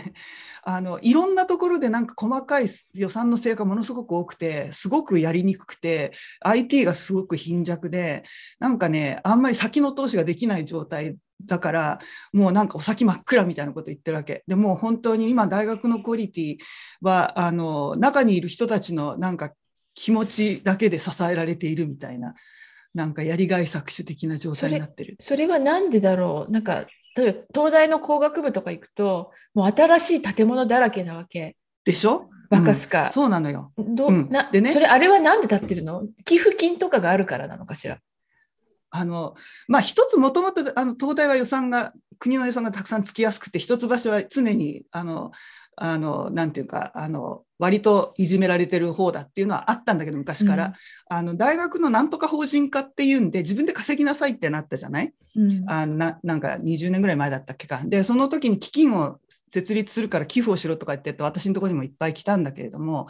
あのいろんなところでなんか細かい予算の成果ものすごく多くてすごくやりにくくて IT がすごく貧弱でなんかねあんまり先の投資ができない状態だからもうなんかお先真っ暗みたいなこと言ってるわけでもう本当に今大学のクオリティはあの中にいる人たちのなんか気持ちだけで支えられているみたいななんかやりがい搾取的な状態になってる。それはなんでだろう？なんか例えば東大の工学部とか行くともう新しい建物だらけなわけ。でしょ？バカスカうん。そうなのよ。どうん。なでね。それあれはなんで建ってるの？寄付金とかがあるからなのかしら？あのまあ、一つもともとあの東大は予算が国の予算がたくさんつきやすくて一橋は常にあのあのなんていうかあの割といじめられてる方だっていうのはあったんだけど昔から、うん。あの大学のなんとか法人化っていうんで自分で稼ぎなさいってなったじゃない？うん。あななんか20年ぐらい前だったっけか。でその時に基金を設立するから寄付をしろとか言ってって私のところにもいっぱい来たんだけれども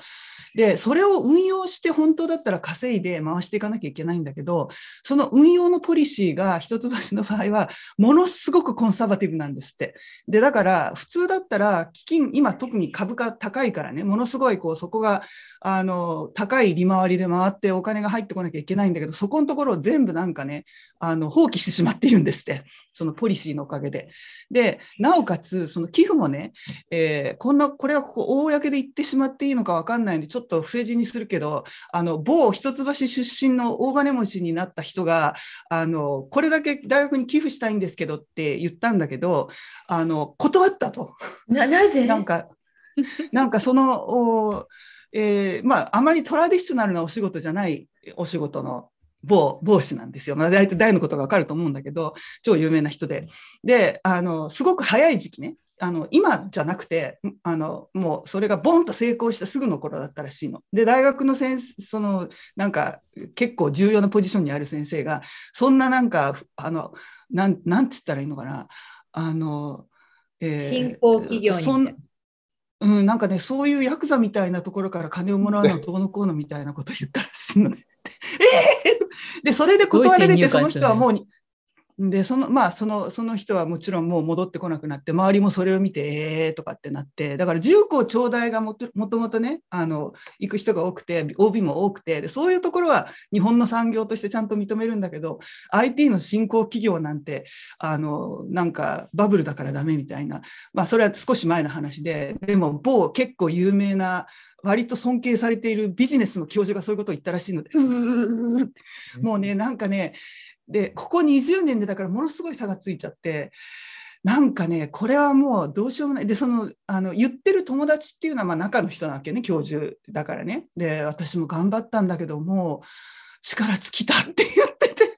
でそれを運用して本当だったら稼いで回していかなきゃいけないんだけどその運用のポリシーが一橋の場合はものすごくコンサバティブなんですって。でだから普通だったら基金今特に株価高いからねものすごいこうそこがあの高い利回りで回ってお金が入ってこなきゃいけないんだけどそこのところを全部なんかねあの放棄してしまっているんですってそのポリシーのおかげで。でなおかつその寄付もね、えーこんなこれはここ公で言ってしまっていいのか分かんないんでちょっと不正字にするけどあの某一橋出身の大金持ちになった人があのこれだけ大学に寄付したいんですけどって言ったんだけどあの断ったと。ななぜ？なんか、なんかその、おえーまあ、あまりトラディショナルなお仕事じゃないお仕事の某帽子なんですよ。まあ、大体誰のことがわかると思うんだけど、超有名な人で。で、あの、すごく早い時期ね、あの、今じゃなくて、あの、もうそれがボンと成功したすぐの頃だったらしいの。で、大学の先生、その、なんか、結構重要なポジションにある先生が、そんななんか、あの、なん、なんつったらいいのかな、あの、えー新興企業にうん、なんかね、そういうヤクザみたいなところから金をもらうのは どうのこうのみたいなことを言ったらしいのね。ええで、それで断られて、その人はもうに、でそのまあそのその人はもちろんもう戻ってこなくなって周りもそれを見てえーとかってなってだから重工長大がもともともとねあの行く人が多くて OB も多くてでそういうところは日本の産業としてちゃんと認めるんだけど IT の新興企業なんてあのなんかバブルだからダメみたいな、まあ、それは少し前の話ででも某結構有名な割と尊敬されているビジネスの教授がそういうことを言ったらしいので、うーもうね、なんかね、で、ここ20年でだからものすごい差がついちゃって、なんかね、これはもうどうしようもない。で、その、あの、言ってる友達っていうのは、まあ中の人なわけね、教授だからね。で、私も頑張ったんだけどもう、力尽きたって言ってて。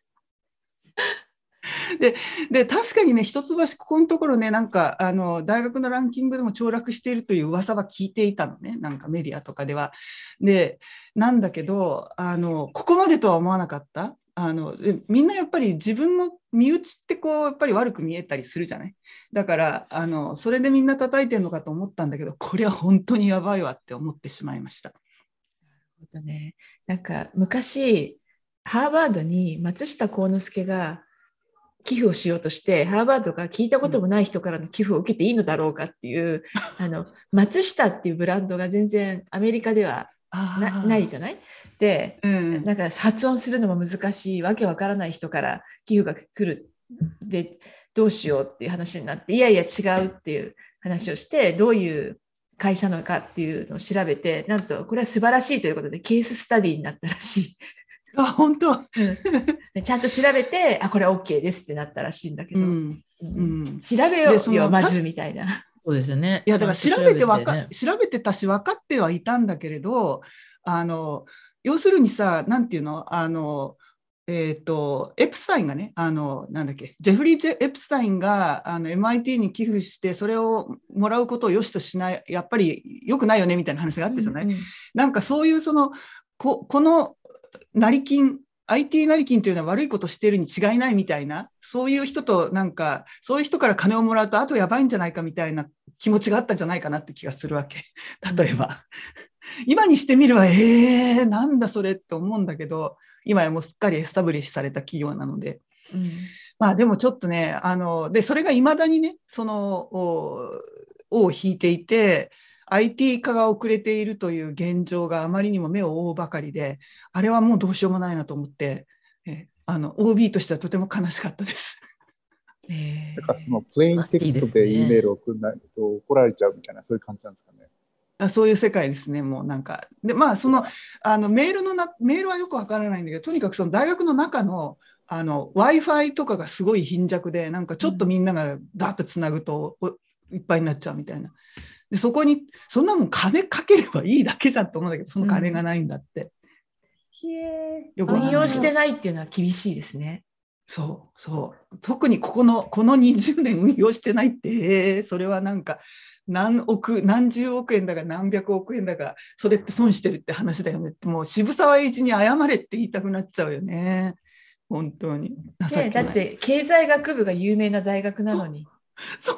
でで確かにね、一橋、ここのところね、なんかあの大学のランキングでも凋落しているという噂は聞いていたのね、なんかメディアとかでは。で、なんだけど、あのここまでとは思わなかった。あのみんなやっぱり自分の身内ってこうやっぱり悪く見えたりするじゃない？だからあのそれでみんな叩いてるのかと思ったんだけどこれは本当にやばいわって思ってしまいました。なるほどね、なんか昔ハーバードに松下幸之助が寄付をしようとしてハーバードが聞いたこともない人からの寄付を受けていいのだろうかっていう、あの松下っていうブランドが全然アメリカではなないじゃない？で、うん、なんか発音するのも難しいわけわからない人から寄付が来る。でどうしようっていう話になっていやいや違うっていう話をしてどういう会社なのかっていうのを調べてなんとこれは素晴らしいということでケーススタディになったらしい。あ本当、うん、ちゃんと調べてあこれは OK ですってなったらしいんだけど、うん。うん、調べようよまずみたいな。そうですよね。いやだから調べてわか、ね、調べてたし分かってはいたんだけれどあの要するにさなんていうの？あのえーと、エプスタインがねあのなんだっけ？ジェフリー・エプスタインがあの MIT に寄付してそれをもらうことを良しとしないやっぱり良くないよねみたいな話があったじゃない、うんうん、なんかそういうそのここの成金 IT 成金というのは悪いことしてるに違いないみたいな、そういう人となんか、そういう人から金をもらうと、あとやばいんじゃないかみたいな気持ちがあったんじゃないかなって気がするわけ。例えば。今にしてみれば、えー、なんだそれって思うんだけど、今やもうすっかりエスタブリッシュされた企業なので。うん、まあでもちょっとね、あの、で、それがいまだにね、その、尾を引いていて、IT 化が遅れているという現状があまりにも目を覆うばかりで、あれはもうどうしようもないなと思って、えあの OB としてはとても悲しかったです。えー、だからそのプレインテキストで E メールを送らないと怒られちゃうみたいな、そういう感じなんですかね。あそういう世界ですね、もうなんか。で、まあ、その、あのメールのな、メールはよくわからないんだけど、とにかくその大学の中の、あの、Wi-Fi とかがすごい貧弱で、なんかちょっとみんながダーッとつなぐと、いっぱいになっちゃうみたいな。でそこにそんなもん金かければいいだけじゃんと思うんだけどその金がないんだって。うん、運用してないっていうのは厳しいですね。そうそう。特にここのこの20年運用してないって、えー、それはなんか何億何十億円だか何百億円だかそれって損してるって話だよね。ってもう渋沢栄一に謝れって言いたくなっちゃうよね。本当に。ね、だって経済学部が有名な大学なのに。そう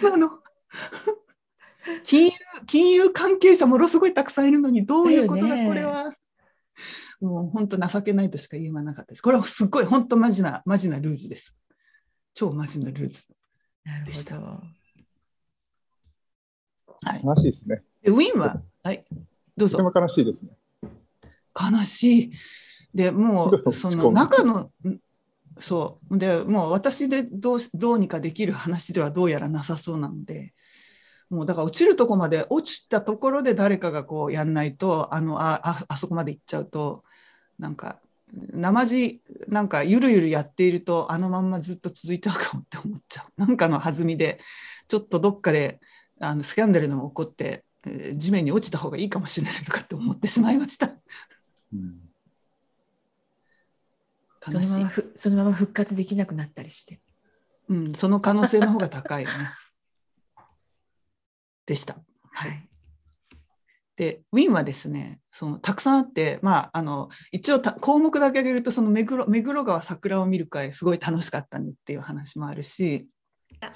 そうなの。金融金融関係者ものすごいたくさんいるのにどういうことだ、これは。もう本当情けないとしか言えなかったです。これはすごい本当マジなマジなルーズです。超マジなルーズでした。はい、悲しいですね。ウィンは、はい、どうぞ。とても悲しいですね。悲しい。でもうその中のそうでもう私でどうどうにかできる話ではどうやらなさそうなのでもうだから落ちるとこまで落ちたところで誰かがこうやんないとあのああそこまで行っちゃうとなんか生地なんかゆるゆるやっているとあのまんまずっと続いちゃうかもって思っちゃう なんかの弾みでちょっとどっかであのスキャンダルでも起こって、えー、地面に落ちた方がいいかもしれないとかって思ってしまいました。うん、そのままそのまま復活できなくなったりして。うん、その可能性の方が高いよね。でした。はい、でウィンはですねそのたくさんあって、まあ、あの一応項目だけ挙げるとその目黒目黒川桜を見る会すごい楽しかったねっていう話もあるし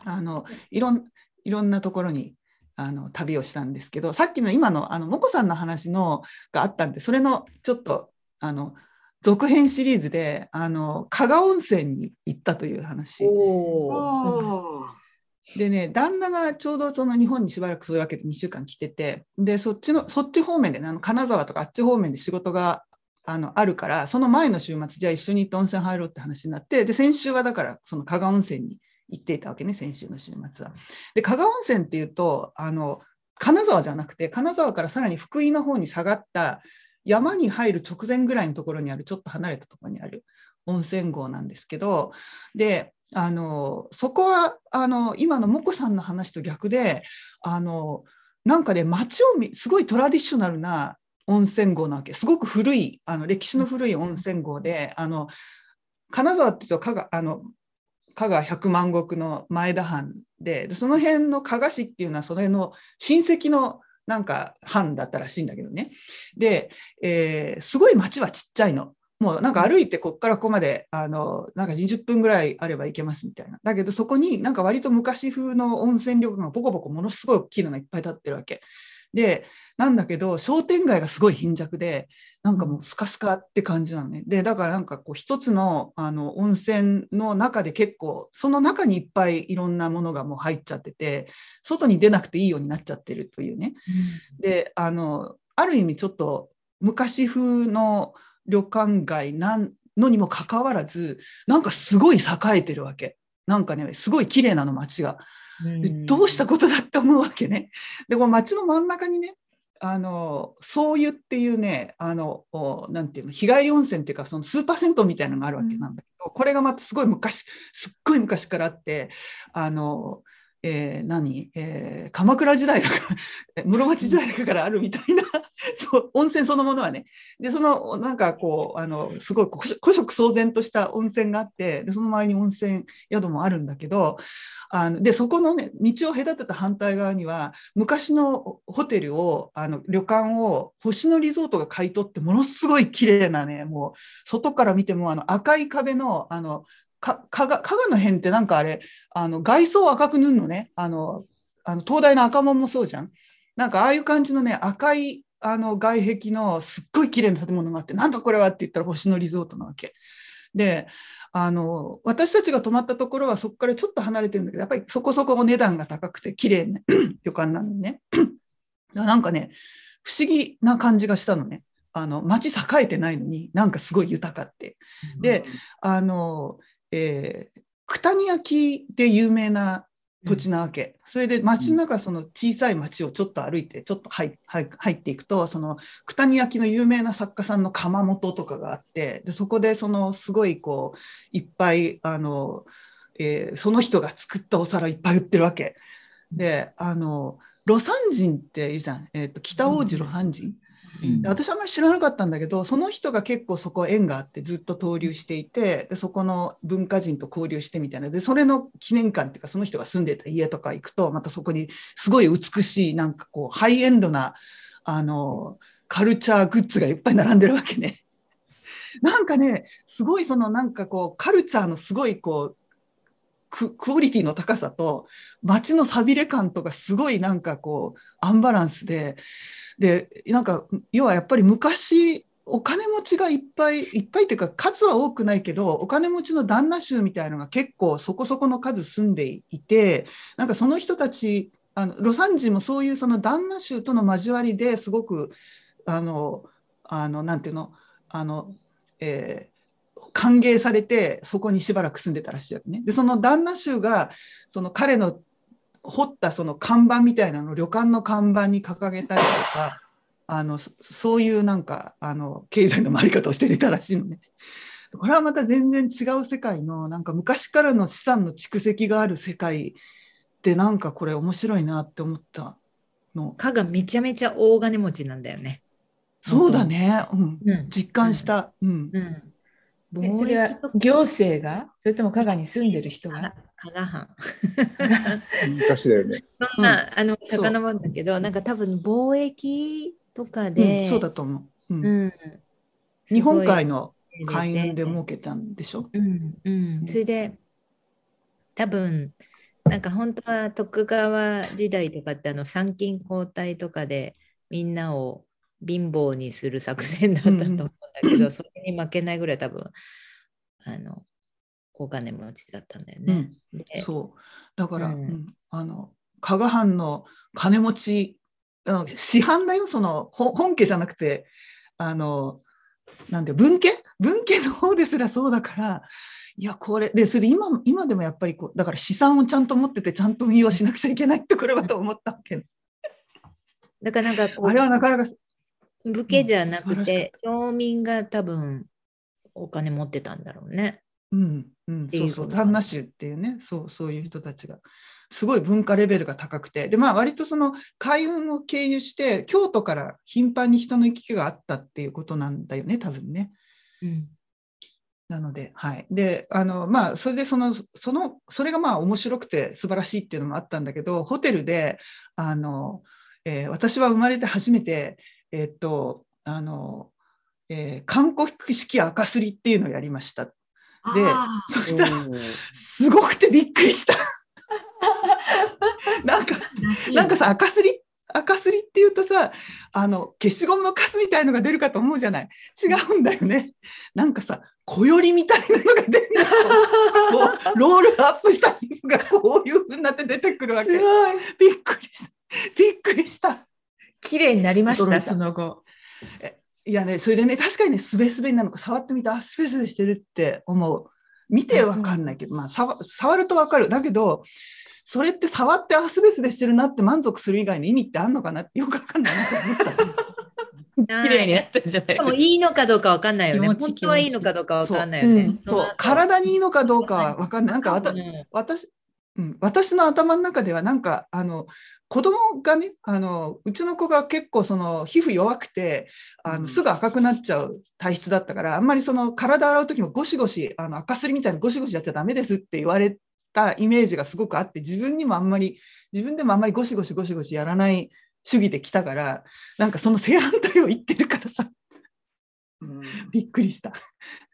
あのいろんいろんなところにあの旅をしたんですけどさっきの今のあのもこさんの話のがあったんでそれのちょっとあの続編シリーズであの加賀温泉に行ったという話。おおーでね、旦那がちょうどその日本にしばらくそういうわけで2週間来てて、で、そっちの、そっち方面でね、あの金沢とかあっち方面で仕事があのあるから、その前の週末、じゃあ一緒に行って温泉入ろうって話になって、で、先週はだから、その加賀温泉に行っていたわけね、先週の週末は。で、加賀温泉っていうと、あの、金沢じゃなくて、金沢からさらに福井の方に下がった山に入る直前ぐらいのところにある、ちょっと離れたところにある温泉郷なんですけど、で、あのそこはあの今のもこさんの話と逆であのなんかね街を見すごいトラディショナルな温泉郷なわけ。すごく古いあの歴史の古い温泉郷であの金沢っていうと加賀あの加賀百万石の前田藩ででその辺の加賀市っていうのはその辺の親戚のなんか藩だったらしいんだけどね。で、えーすごい町はちっちゃいの。もうなんか歩いてこっからここまであのなんか20分ぐらいあれば行けますみたいな。だけどそこになんか割と昔風の温泉旅館がボコボコものすごい大きいのがいっぱい立ってるわけ。でなんだけど商店街がすごい貧弱でなんかもうスカスカって感じなのね。でだからなんかこう一つのあの温泉の中で結構その中にいっぱいいろんなものがもう入っちゃってて外に出なくていいようになっちゃってるというね。であのある意味ちょっと昔風の旅館街なんのにもかかわらずなんかすごい栄えてるわけ。なんかねすごい綺麗なの街が。でどうしたことだって思うわけね。でこの街の真ん中にねあのそう湯っていうねあのおなんていうの日帰り温泉っていうかそのスーパー銭湯みたいなのがあるわけなんだけど、これがまたすごい昔すっごい昔からあってあのえー何、えー鎌倉時代から 室町時代からあるみたいな そう温泉そのものはね。でそのなんかこうあのすごい古色古色蒼然とした温泉があってでその周りに温泉宿もあるんだけどあのでそこのね道を隔てた反対側には昔のホテルをあの旅館を星野リゾートが買い取ってものすごい綺麗なねもう外から見てもあの赤い壁のあのか加賀加賀の辺ってなんかあれあの外装を赤く塗るのねあのあの東大の赤門もそうじゃんなんかああいう感じのね赤いあの外壁のすっごい綺麗な建物があってなんだこれはって言ったら星野リゾートなわけ。であの私たちが泊まったところはそこからちょっと離れてるんだけどやっぱりそこそこお値段が高くて綺麗な 旅館なのね。なんかね不思議な感じがしたのね。あの街栄えてないのになんかすごい豊かって。であの、えー九谷焼で有名な土地なわけ、それで街の中その小さい町をちょっと歩いてちょっと入っていくとその九谷焼の有名な作家さんの窯元とかがあってでそこでそのすごいこういっぱいあの、えーその人が作ったお皿いっぱい売ってるわけ。であの魯山人っているじゃん、えー、と北大路魯山人、うん私あんまり知らなかったんだけどその人が結構そこ縁があってずっと交流していてでそこの文化人と交流してみたいなでそれの記念館っていうかその人が住んでた家とか行くとまたそこにすごい美しいなんかこうハイエンドなあのカルチャーグッズがいっぱい並んでるわけね。なんかねすごいそのなんかこうカルチャーのすごいこうククオリティの高さと街のさびれ感とかすごいなんかこうアンバランスででなんか要はやっぱり昔お金持ちがいっぱいいっぱいっていうか数は多くないけどお金持ちの旦那衆みたいのが結構そこそこの数住んでいてなんかその人たちあの魯山人もそういうその旦那衆との交わりですごくあのあのなんていうのあの、えー歓迎されてそこにしばらく住んでたらしいわけね。でその旦那衆がその彼の彫ったその看板みたいなのを旅館の看板に掲げたりとかあのそそういうなんかあの経済の回り方をしていたらしいのね。これはまた全然違う世界のなんか昔からの資産の蓄積がある世界ってなんかこれ面白いなって思ったの。かがめちゃめちゃ大金持ちなんだよね。そうだね、うん、うん。実感した。うんうん。えそれは貿易とか行政が？それとも加賀に住んでる人が？加賀藩。昔だよね。そんな、あの、遡るんだけど、なんか多分貿易とかうで、ん、そうだと思う。うんうん。日本海の、の海運で儲けたんでしょ？うんうん、それで多分なんか本当は徳川時代とかってあの参勤交代とかでみんなを貧乏にする作戦だったと思うんだけど、それに負けないぐらい多分あのお金持ちだったんだよね。でそう。だから、うん。うん。あの加賀藩の金持ちうん市販だよ。そのほ本家じゃなくてあのなんで文家？文家の方ですらそうだからいやこれでそれで今今でもやっぱりこうだから資産をちゃんと持っててちゃんと運用しなくちゃいけないってこれはと思ったわけ、だからなんかこうあれはなかなか武家じゃなくうん。町民が多分お金持ってたんだろうね。うんうん、そううそう、旦那衆っていうね、そうそういう人たちが、すごい文化レベルが高くて、で、まあ、割とその海運を経由して、京都から頻繁に人の行き来があったっていうことなんだよね、多分ね。うんなので、はい。で、あの、まあ、それでその、その、それがまあ面白くて素晴らしいっていうのもあったんだけど、ホテルで、あの、えー私は生まれて初めて、えーっと、あの、えー韓国式赤すりっていうのをやりました。であそしたら、すごくてびっくりした。なんか、ーなんかさ、赤すり、赤すりっていうとさ、あの、消しゴムのカスみたいのが出るかと思うじゃない。違うんだよね。なんかさ、小よりみたいなのが出るの。こうロールアップしたのがこういう風になって出てくるわけ。すごい。びっくりした。びっくりした。綺麗になりました、その後。いやね、それでね、確かにね、すべすべになるのか、触ってみて、あ、すべすべしてるって思う。見てわかんないけど、まあ、触触るとわかる。だけど、それって触って、あ、すべすべしてるなって満足する以外の意味ってあんのかな？っ てよくわかんないなと思った。綺麗になったんじゃないしかもいいのかどうかわかんないよね。気持ち本当はいいのかどうかわかんないよね。そううんそう、体にいいのかどうかはわかんない。なんかうん私、うん、私の頭の中ではなんかあの子供がねあのうちの子が結構その皮膚弱くてあのすぐ赤くなっちゃう体質だったからあんまりその体洗う時もゴシゴシあの赤すりみたいにゴシゴシやっちゃダメですって言われたイメージがすごくあって自分にもあんまり自分でもあんまりゴシゴシゴシゴシやらない主義で来たからなんかその正反対を言ってるからさうん。びっくりした。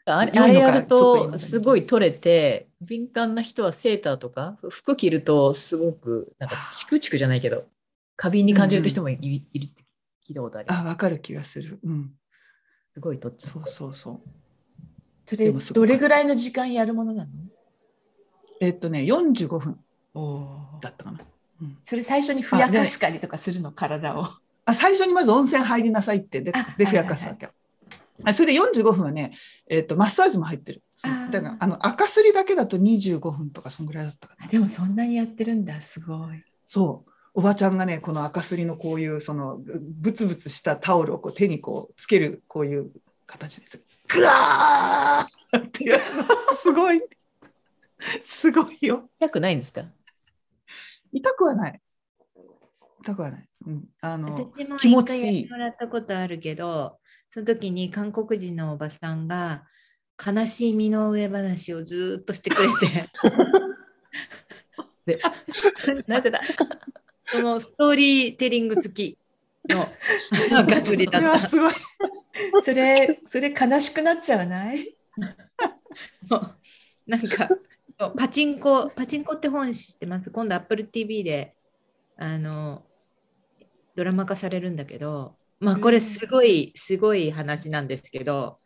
あれあれやるとすごい取れて敏感な人はセーターとか服着るとすごくなんかチクチクじゃないけど過敏に感じる人もい,、いるって聞いたことあります。あわかる気がする。うん、すごい取っちそうそうそう。それどれぐらいの時間やるものなの？えっとね45分おだったかな。うん。それ最初にふやかしたりとかするの？体を。あ最初にまず温泉入りなさいってであでふやかすわけ。よ。あそれで45分はね、えっとマッサージも入ってる。だからあの赤すりだけだと25分とかそんぐらいだったかな。あでもそんなにやってるんだすごいそうおばちゃんがねこの赤すりのこういうそのぐブツブツしたタオルをこう手にこうつけるこういう形です。ぐわーっていうすごいすごいよ。痛くないんですか？痛くはない。痛くはない。うん、あの私も気持一回ちいいやってもらったことあるけど、その時に韓国人のおばさんが悲しい身の上話をずーっとしてくれて、でなぜだ？そのストーリーテリング付きのがすりだった。これはすごい。それそれ悲しくなっちゃわない？なんかパチンコ、パチンコって本知ってます？今度 Apple TV であのドラマ化されるんだけど、まあこれすごい、すごい話なんですけど、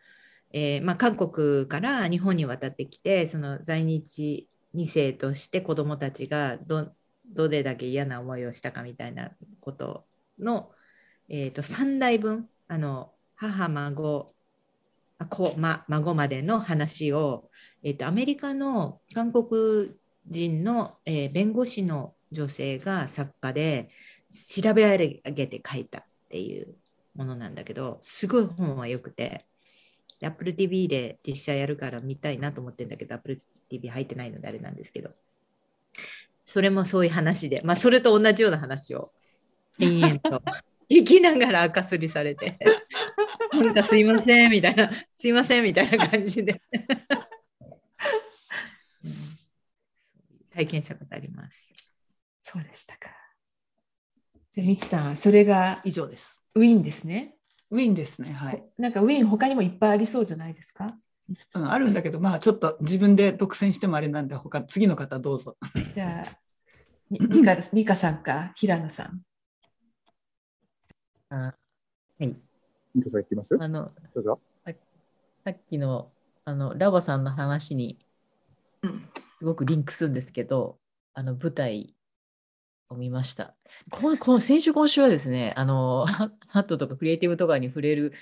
えーまあ、韓国から日本に渡ってきて、その在日2世として子どもたちがどどれだけ嫌な思いをしたかみたいなことの、えー、と3代分あの母孫子、ま、孫までの話を、えー、とアメリカの韓国人の、えー弁護士の女性が作家で調べ上げて書いたっていうものなんだけどすごい本はよくて。Apple TV で実写やるから見たいなと思ってるんだけど Apple TV 入ってないのであれなんですけど。それもそういう話で、まあ、それと同じような話を延々と。聞きながら赤すりされて。なんかすいませんみたいなすいませんみたいな感じで、うん。体験したことあります。そうでしたか。じゃあみちさんはそれが以上です。ウィンですねウィンですね。はい。なんかウィン他にもいっぱいありそうじゃないですか？うん、あるんだけど、まあちょっと自分で独占してもあれなんで、他次の方どうぞ。じゃあ みミカミカさんか平野さんあはい。ミカさん行きます？あの、どうぞ。さっきのあのラボさんの話にうんすごくリンクするんですけど、あの舞台を見ました。このこの先週、今週はですね、あのハ ハットとかクリエイティブとかに触れる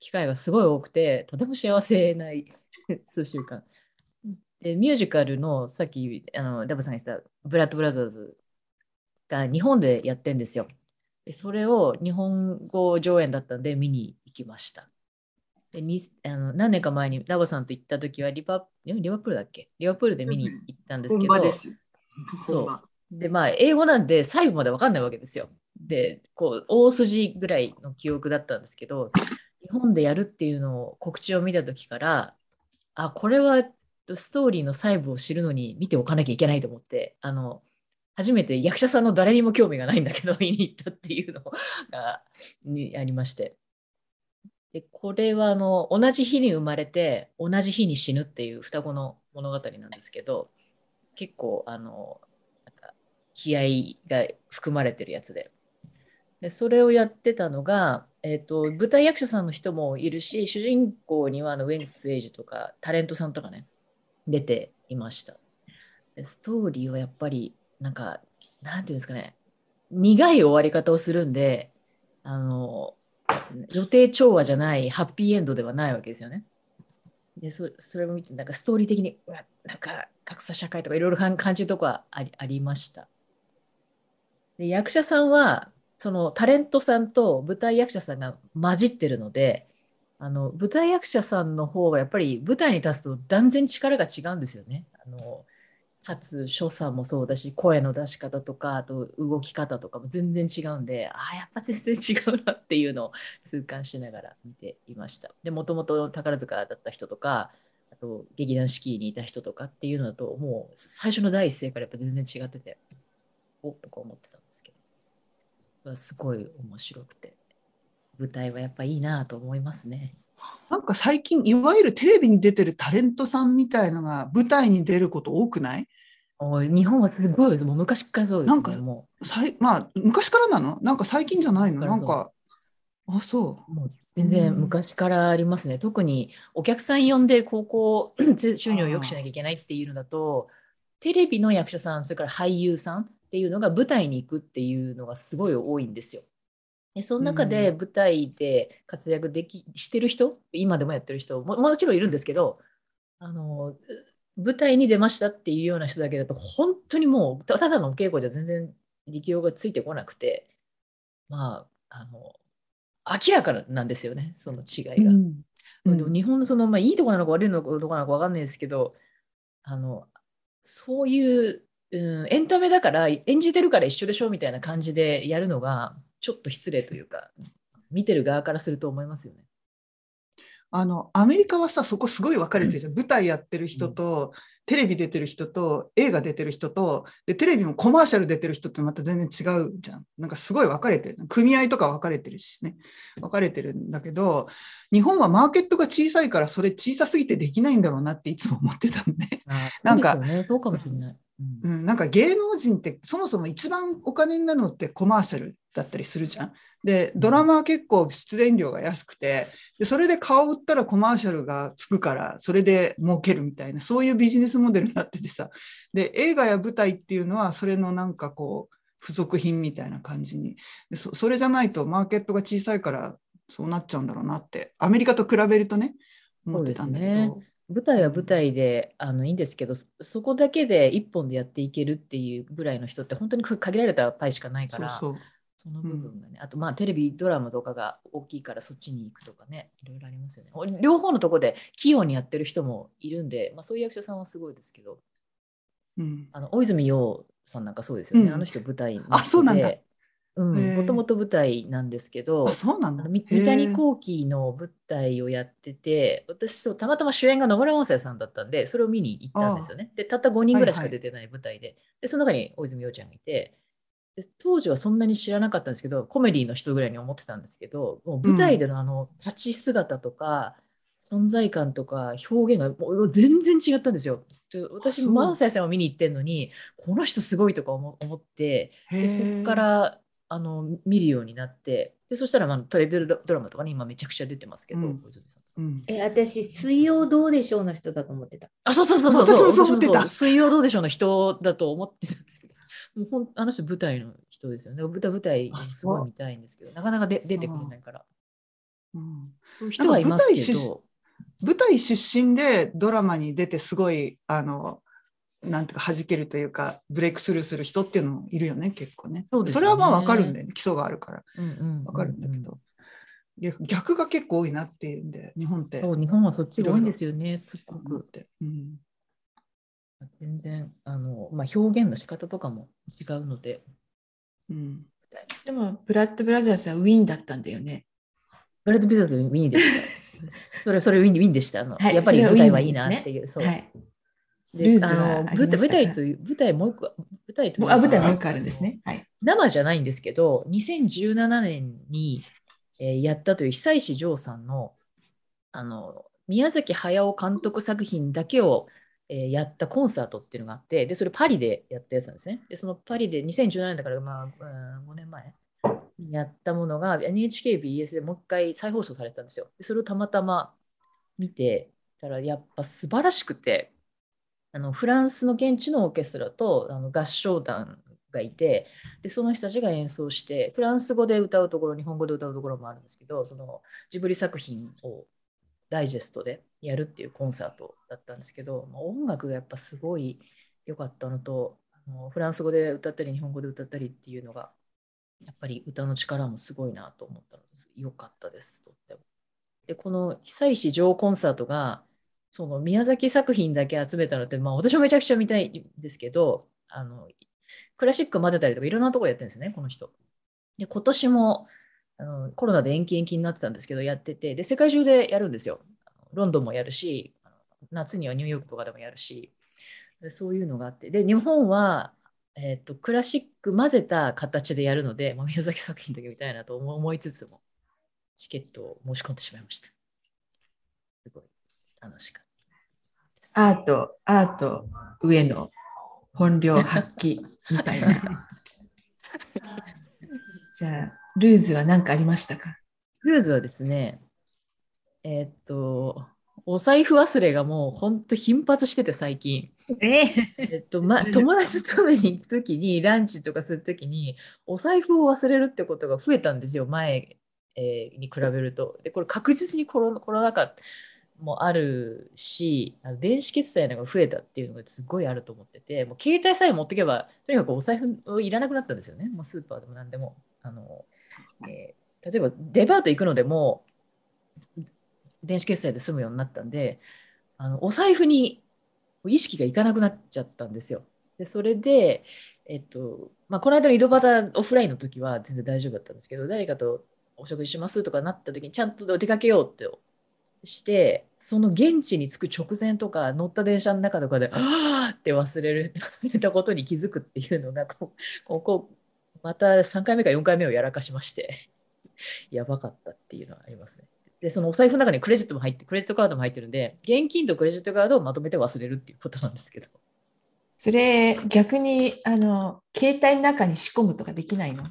機会がすごい多くて、とても幸せない 数週間。でミュージカルのさっきあのラボさんが言ってたブラッド・ブラザーズが日本でやってんですよ。でそれを日本語上演だったんで見に行きました。でにあの何年か前にラボさんと行った時はリバえリバプールだっけ？リバプールで見に行ったんですけど。そうでまあ英語なんで最後まで分かんないわけですよ。でこう大筋ぐらいの記憶だったんですけど日本でやるっていうのを告知を見た時からあこれはストーリーの細部を知るのに見ておかなきゃいけないと思ってあの初めて役者さんの誰にも興味がないんだけど見に行ったっていうのがにありましてでこれはあの同じ日に生まれて同じ日に死ぬっていう双子の物語なんですけど結構あの気合が含まれてるやつででそれをやってたのが、えー、と舞台役者さんの人もいるし主人公にはあのウェンツ・エイジとかタレントさんとかね出ていましたでストーリーはやっぱりなんかなんていうんですかね苦い終わり方をするんであの予定調和じゃないハッピーエンドではないわけですよね。でそれを見てなんかストーリー的にうわなんか格差社会とかいろいろ感じるとこはありありました。で役者さんはそのタレントさんと舞台役者さんが混じってるのであの舞台役者さんの方がやっぱり舞台に立つと断然力が違うんですよね。あの立つ所作もそうだし声の出し方とかあと動き方とかも全然違うんでああやっぱ全然違うなっていうのを痛感しながら見ていました。でもともと宝塚だった人とかあと劇団四季にいた人とかっていうのだともう最初の第一声からやっぱ全然違ってておっとか思ってたすごい面白くて。舞台はやっぱいいなと思いますね。なんか最近いわゆるテレビに出てるタレントさんみたいのが舞台に出ること多くない？日本はすごいです。もう昔からそうです、ね、なんかもさいまあ昔からなの？なんか最近じゃないの？なんかあそう。もう全然昔からありますね。特にお客さん呼んで高校 収入を良くしなきゃいけないっていうのだと、テレビの役者さん、それから俳優さんっていうのが舞台に行くっていうのがすごい多いんですよ。でその中で舞台で活躍できしてる人、今でもやってる人も、もちろんいるんですけど、あの舞台に出ましたっていうような人だけだと、本当にもう、ただのお稽古じゃ全然力量がついてこなくて、まあ、あの、明らかなんですよね、その違いが。うんでも日本のその、まあ、いいとこなのか悪いのかどうかなのか分かんないですけど、あの、そういう、うん、エンタメだから、演じてるから一緒でしょみたいな感じでやるのが、ちょっと失礼というか、見てる側からすると思いますよね。あのアメリカはさそこすごい分かれてるじゃん、舞台やってる人と、テレビ出てる人と映画出てる人とでテレビもコマーシャル出てる人ってまた全然違うじゃん。なんかすごい分かれてる。組合とか分かれてるしね。分かれてるんだけど日本はマーケットが小さいからそれ小さすぎてできないんだろうなっていつも思ってたんで。なんかね、そうかもしれない。うん。うん、なんか芸能人ってそもそも一番お金になるのってコマーシャルだったりするじゃん。でドラマは結構出演料が安くてでそれで顔売ったらコマーシャルがつくからそれで儲けるみたいなそういうビジネスモデルになっててさ。で映画や舞台っていうのはそれのなんかこう付属品みたいな感じに。でそそれじゃないとマーケットが小さいからそうなっちゃうんだろうなってアメリカと比べるとね思ってたんだけど。舞台は舞台であのいいんですけどそそこだけで一本でやっていけるっていうぐらいの人って本当に限られたパイしかないからその部分がね、あとまあテレビドラマとかが大きいからそっちに行くとかねいろいろありますよね。お両方のとこで器用にやってる人もいるんで、まあ、そういう役者さんはすごいですけど。うん。あの大泉洋さんなんかそうですよね、うん。あの人舞台あそうなんだもともと舞台なんですけどあそうな三谷幸喜の舞台をやってて、私とたまたま主演が野村萬斎さんだったんで、それを見に行ったんですよね。で、たった5人ぐらいしか出てない舞台で、で、その中に大泉洋ちゃんがいてで、当時はそんなに知らなかったんですけど、コメディの人ぐらいに思ってたんですけど、もう舞台でのあの立ち姿とか、存在感とか表現がもう全然違ったんですよ。で私、そう。萬斎さんを見に行ってんのに、この人すごいとか思思って、でそこからあの見るようになってでそしたら、まあ、トレードドラマとかね今めちゃくちゃ出てますけど、うん。小泉さん。うん。え、私、水曜どうでしょうの人だと思ってた。あそうそうそうそう。私もそう思ってた。水曜どうでしょうの人だと思ってたんですけど。もうほんあの人舞台の人ですよね。舞台舞台あすごい見たいんですけどなかなかで出てくれないから。うん。そういう人はいますけど。舞台出身でドラマに出てすごいあのなんていうか弾けるというかブレイクスルーする人っていうのもいるよね結構ね。そうですよね。れはまあわかるんで、基礎があるから。うんうんうんうん。わかるんだけど、逆逆が結構多いなっていうんで日本って。そう日本はそっちが多いんですよねすっごく。思って、うん。全然あの、まあ、表現の仕方とかも違うので。うん、でも、ブラッドブラザーズはウィンだったんだよね。ブレッド・ビザーズウィンでしたそれそれウィンウィンでした。あの、はい。やっぱり舞台はいいなっていう、そう。はい。あの舞台という舞台もう一個舞台というかあ、舞台もう一個あるんですね。はい。生じゃないんですけど2017年に、えーやったという久石譲さんのあの宮崎駿監督作品だけを、えーやったコンサートっていうのがあってでそれパリでやったやつなんですねでそのパリで2017年だから、まあうん、5年前にやったものが NHKBS でもう一回再放送されたんですよでそれをたまたま見てたらやっぱ素晴らしくてあのフランスの現地のオーケストラとあの合唱団がいてでその人たちが演奏してフランス語で歌うところ日本語で歌うところもあるんですけどそのジブリ作品をダイジェストでやるっていうコンサートだったんですけど、まあ音楽がやっぱすごい良かったのとあのフランス語で歌ったり日本語で歌ったりっていうのがやっぱり歌の力もすごいなと思ったので良かったですとっても。でこの久石譲コンサートがその宮崎作品だけ集めたのって、まあ、私もめちゃくちゃ見たいんですけどあのクラシック混ぜたりとかいろんなとこやってるんですねこの人。で今年もあのコロナで延期延期になってたんですけどやっててで世界中でやるんですよ。ロンドンもやるし夏にはニューヨークとかでもやるしそういうのがあってで日本は、えー、とクラシック混ぜた形でやるので、まあ、宮崎作品だけ見たいなと思いつつもチケットを申し込んでしまいました。楽しかったです。アート、アート、上の本領発揮みたいな。じゃあ、ルーズは何かありましたか？ルーズはですね、えーっと、お財布忘れがもう本当頻発してて最近。ええっとま、友達と食べに行くときに、ランチとかするときに、お財布を忘れるってことが増えたんですよ、前、えーに比べると。で、これ確実にコロコロナ禍もあるし、あの電子決済のが増えたっていうのがすごいあると思ってて、もう携帯さえ持っていけば、とにかくお財布いらなくなったんですよね、もうスーパーでも何でも。あのえー例えばデパート行くのでも、電子決済で済むようになったんで、あのお財布に意識がいかなくなっちゃったんですよ。でそれで、えっとまあ、この間の井戸端オフラインの時は全然大丈夫だったんですけど誰かとお食事しますとかなった時にちゃんと出かけようってしてその現地に着く直前とか乗った電車の中とかで「ああ!」って忘れる忘れたことに気づくっていうのがここまた3回目か4回目をやらかしまして やばかったっていうのはありますね。で、そのお財布の中にクレジットも入って、クレジットカードも入ってるんで、現金とクレジットカードをまとめて忘れるっていうことなんですけど。それ、逆に、あの、携帯の中に仕込むとかできないの？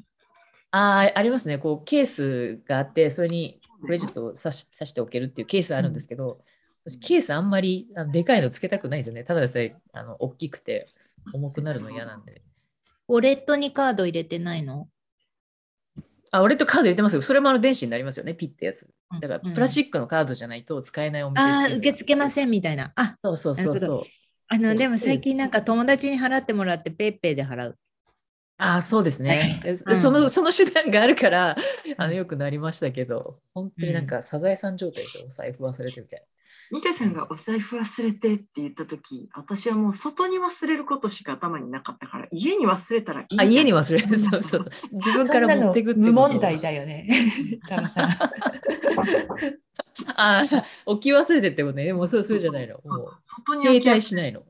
ああ、ありますね。こう、ケースがあって、それにクレジットを挿し挿しておけるっていうケースあるんですけど、私ケースあんまりあのでかいのつけたくないんですよね。ただでさえあの大きくて重くなるの嫌なんで。ウォレットにカード入れてないの？あ、俺とカード入れてますよ。それもあの電子になりますよね、ピッてやつ。だから、うんプラスチックのカードじゃないと使えないお店うのがああ、受け付けませんみたいな。あ、そうそうそうそう。あの、でも最近なんか友達に払ってもらって PayPay で払う。ああ、そうですね。えうんその、その手段があるから、あの、よくなりましたけど、本当になんかサザエさん状態でお財布忘れてみたいミカさんがお財布忘れてって言ったとき、私はもう外に忘れることしか頭になかったから、家に忘れたらいい。あ、家に忘れる。そうそう。自分から持ってくって無問題だよね、タマさん。あ あ、置き忘れてってことね。でもそう、そうじゃないの。もう、外に置き携帯しないの。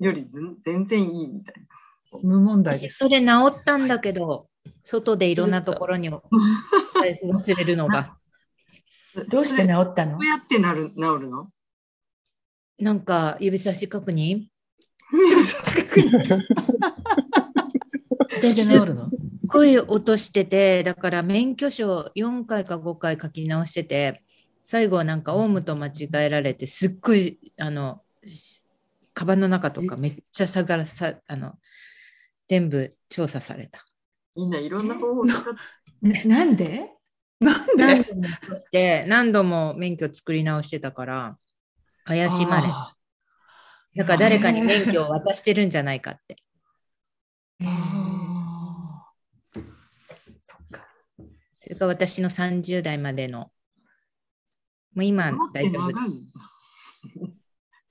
より全然いいみたいな。無問題です。私そ。れ治ったんだけど、外でいろんなところに財布 忘れるのが。どうして治そったの？れどうやってなる治るの？なんか指差し確認？全然治るの？ごい落としてて、だから免許証4回か5回書き直してて、最後はなんかオウムと間違えられて、すっごい、あの、カバンの中とかめっちゃ下がらさ、あの、全部調査された。みんないろんな方法を使って。ななんで？なんで？何度して、何度も免許作り直してたから、怪しまれ。あだから誰かに免許を渡してるんじゃないかって。ーそっか。それが私の30代までの。もう今大丈夫長い。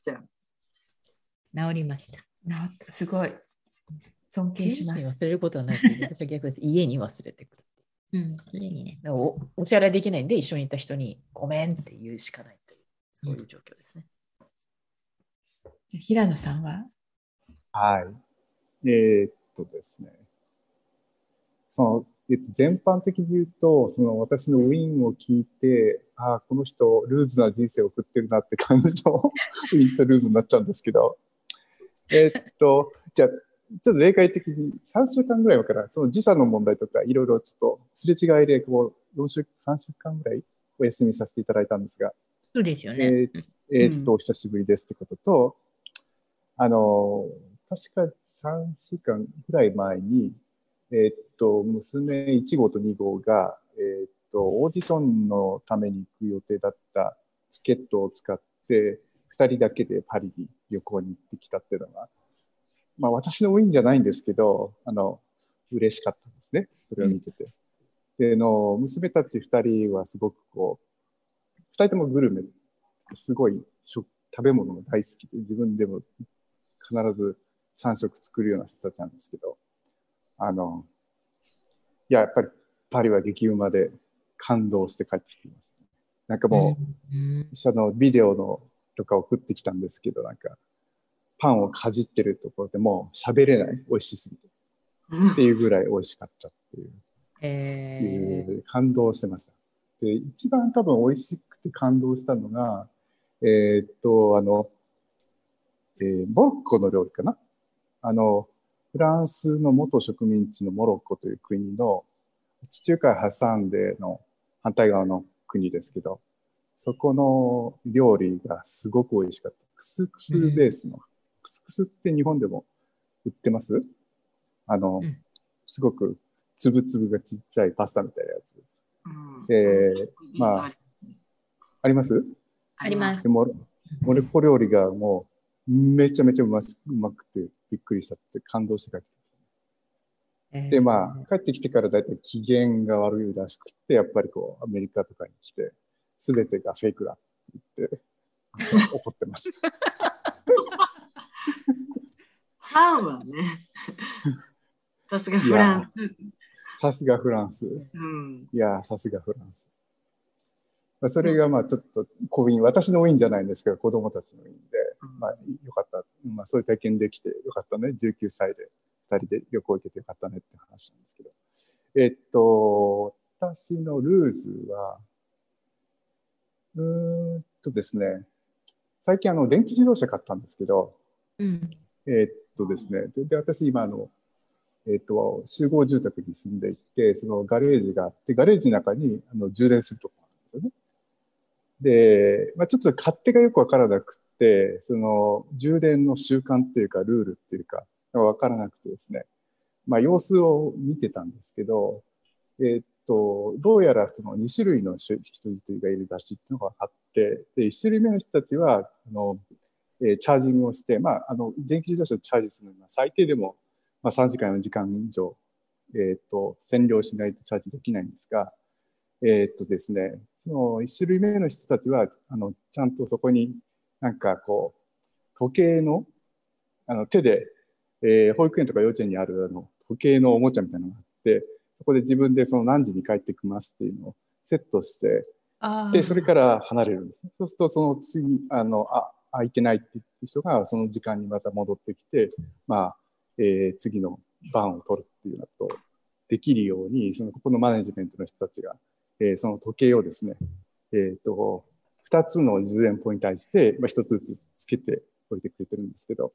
じゃあ、治りました。なすごい。尊敬します。忘れることはないけど、私は逆に家に忘れてくる。うん、家にね。おお支払いできないんで、一緒にいた人にごめんって言うしかないという、そういう状況ですね。じゃあ平野さんは？はい。えーっとですね。その、えっと、全般的に言うと、その私のウィンを聞いて、ああ、この人、ルーズな人生を送ってるなって感じのウィンとルーズになっちゃうんですけど、えーっと、じゃあ、ちょっと例外的に3週間ぐらい前から、その時差の問題とか、いろいろちょっとすれ違いで、こう、4週、3週間ぐらいお休みさせていただいたんですが、そうですよね。えーえーっと、お久しぶりですってことと、あの、確か3週間ぐらい前に、えーっと、娘1号と2号が、えーっと、オーディションのために行く予定だったチケットを使って、2人だけでパリに旅行に行ってきたっていうのが、まあ私のウィンじゃないんですけど、あの、嬉しかったんですね。それを見てて。で、あの、娘たち2人はすごくこう、2人ともグルメすごい食食べ物が大好きで、自分でも必ず3食作るような人たちなんですけど、あの、いや、やっぱりパリは激うまで感動して帰ってきています、なんかもう、うんそのビデオのとか送ってきたんですけど、なんか、パンをかじってるところでもう喋れない、美味しすぎて。っていうぐらい美味しかったっていう。えいう感動してました。で、一番多分美味しくて感動したのが、えーっと、あの、えーモロッコの料理かな？あの、フランスの元植民地のモロッコという国の地中海挟んでの反対側の国ですけど、そこの料理がすごく美味しかった。クスクスベースの。クスクスって日本でも売ってます？あの、うんすごくつぶつぶがちっちゃいパスタみたいなやつ。うんでまああります？ありますで。も、モロッコ料理がもうめちゃめちゃうましうまくてびっくりしたって感動して帰ってきました。で、まあ、帰ってきてからだいたい機嫌が悪いらしくて、やっぱりこう、アメリカとかに来て、すべてがフェイクだって言って、怒ってます。パンはね、さすがフランス。さすがフランス。うん。いやー、さすがフランス。まあそれがまあちょっと、こういう私のウィンじゃないんですけど、子供たちのウィンで、まあよかった。まあそういう体験できてよかったね。19歳で2人で旅行行けてよかったねって話なんですけど。えっと、私のルーズは、うーんとですね、最近あの電気自動車買ったんですけど、うん。えーっとですね、で私今あの、えーっと、集合住宅に住んでいて、そのガレージがあって、ガレージの中にあの充電するところなんですよね。で、まあ、ちょっと勝手がよくわからなくて、その充電の習慣っていうか、ルールっていうか、わからなくてですね、まあ、様子を見てたんですけど、えーっと、どうやらその2種類の人人がいるらしいっていうのが分かって、で、1種類目の人たちは、あの、えーチャージングをして、まあ、あの、電気自動車をチャージするのには最低でも、まあ、3時間、4時間以上、えっ、と、占領しないとチャージできないんですが、えっ、とですね、その1種類目の人たちは、あの、ちゃんとそこになんかこう、時計の、あの、手で、えー保育園とか幼稚園にあるあの時計のおもちゃみたいなのがあって、そこで自分でその何時に帰ってきますっていうのをセットして、で、それから離れるんですね。そうすると、その次、あの、あ、空いてないって言ってる人が、その時間にまた戻ってきて、まあ、えー次の番を取るっていうのとを、できるように、その、ここのマネジメントの人たちが、えーその時計をですね、えっ、と、二つの充電ポイントに対して、まあ、一つずつつけておいてくれてるんですけど、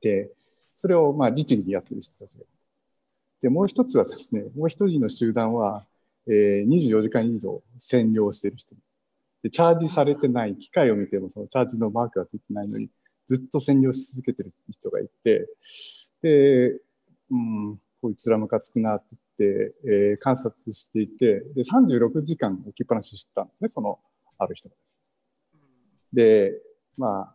で、それを、まあ、律儀にやってる人たちがで、もう一つはですね、もう一人の集団は、えー、24時間以上占領してる人。で、チャージされてない、機械を見てもそのチャージのマークがついてないのに、ずっと占領し続けてる人がいて、で、うん、こいつらムカつくなって、えー、観察していて、で、36時間置きっぱなししてたんですね、その、ある人がです。で、まあ、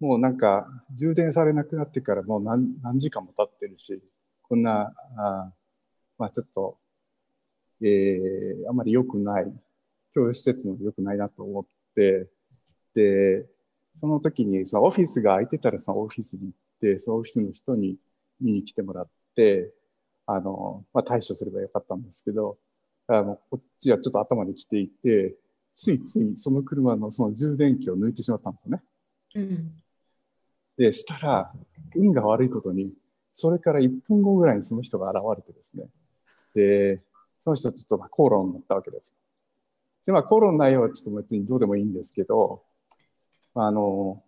もうなんか、充電されなくなってからもう何何時間も経ってるし、こんな、あまあちょっと、えー、あまり良くない、教育施設も良くないなと思って、で、その時に、そのオフィスが空いてたらそのオフィスに行って、そのオフィスの人に見に来てもらって、あの、まあ対処すればよかったんですけど、あのこっちはちょっと頭に来ていて、ついついその車のその充電器を抜いてしまったんですよね。うん、で、したら、運が悪いことに、それから1分後ぐらいにその人が現れてですね。で、その人ちょっと口論になったわけです。で、まあ、口論の内容はちょっと別にどうでもいいんですけど、あの、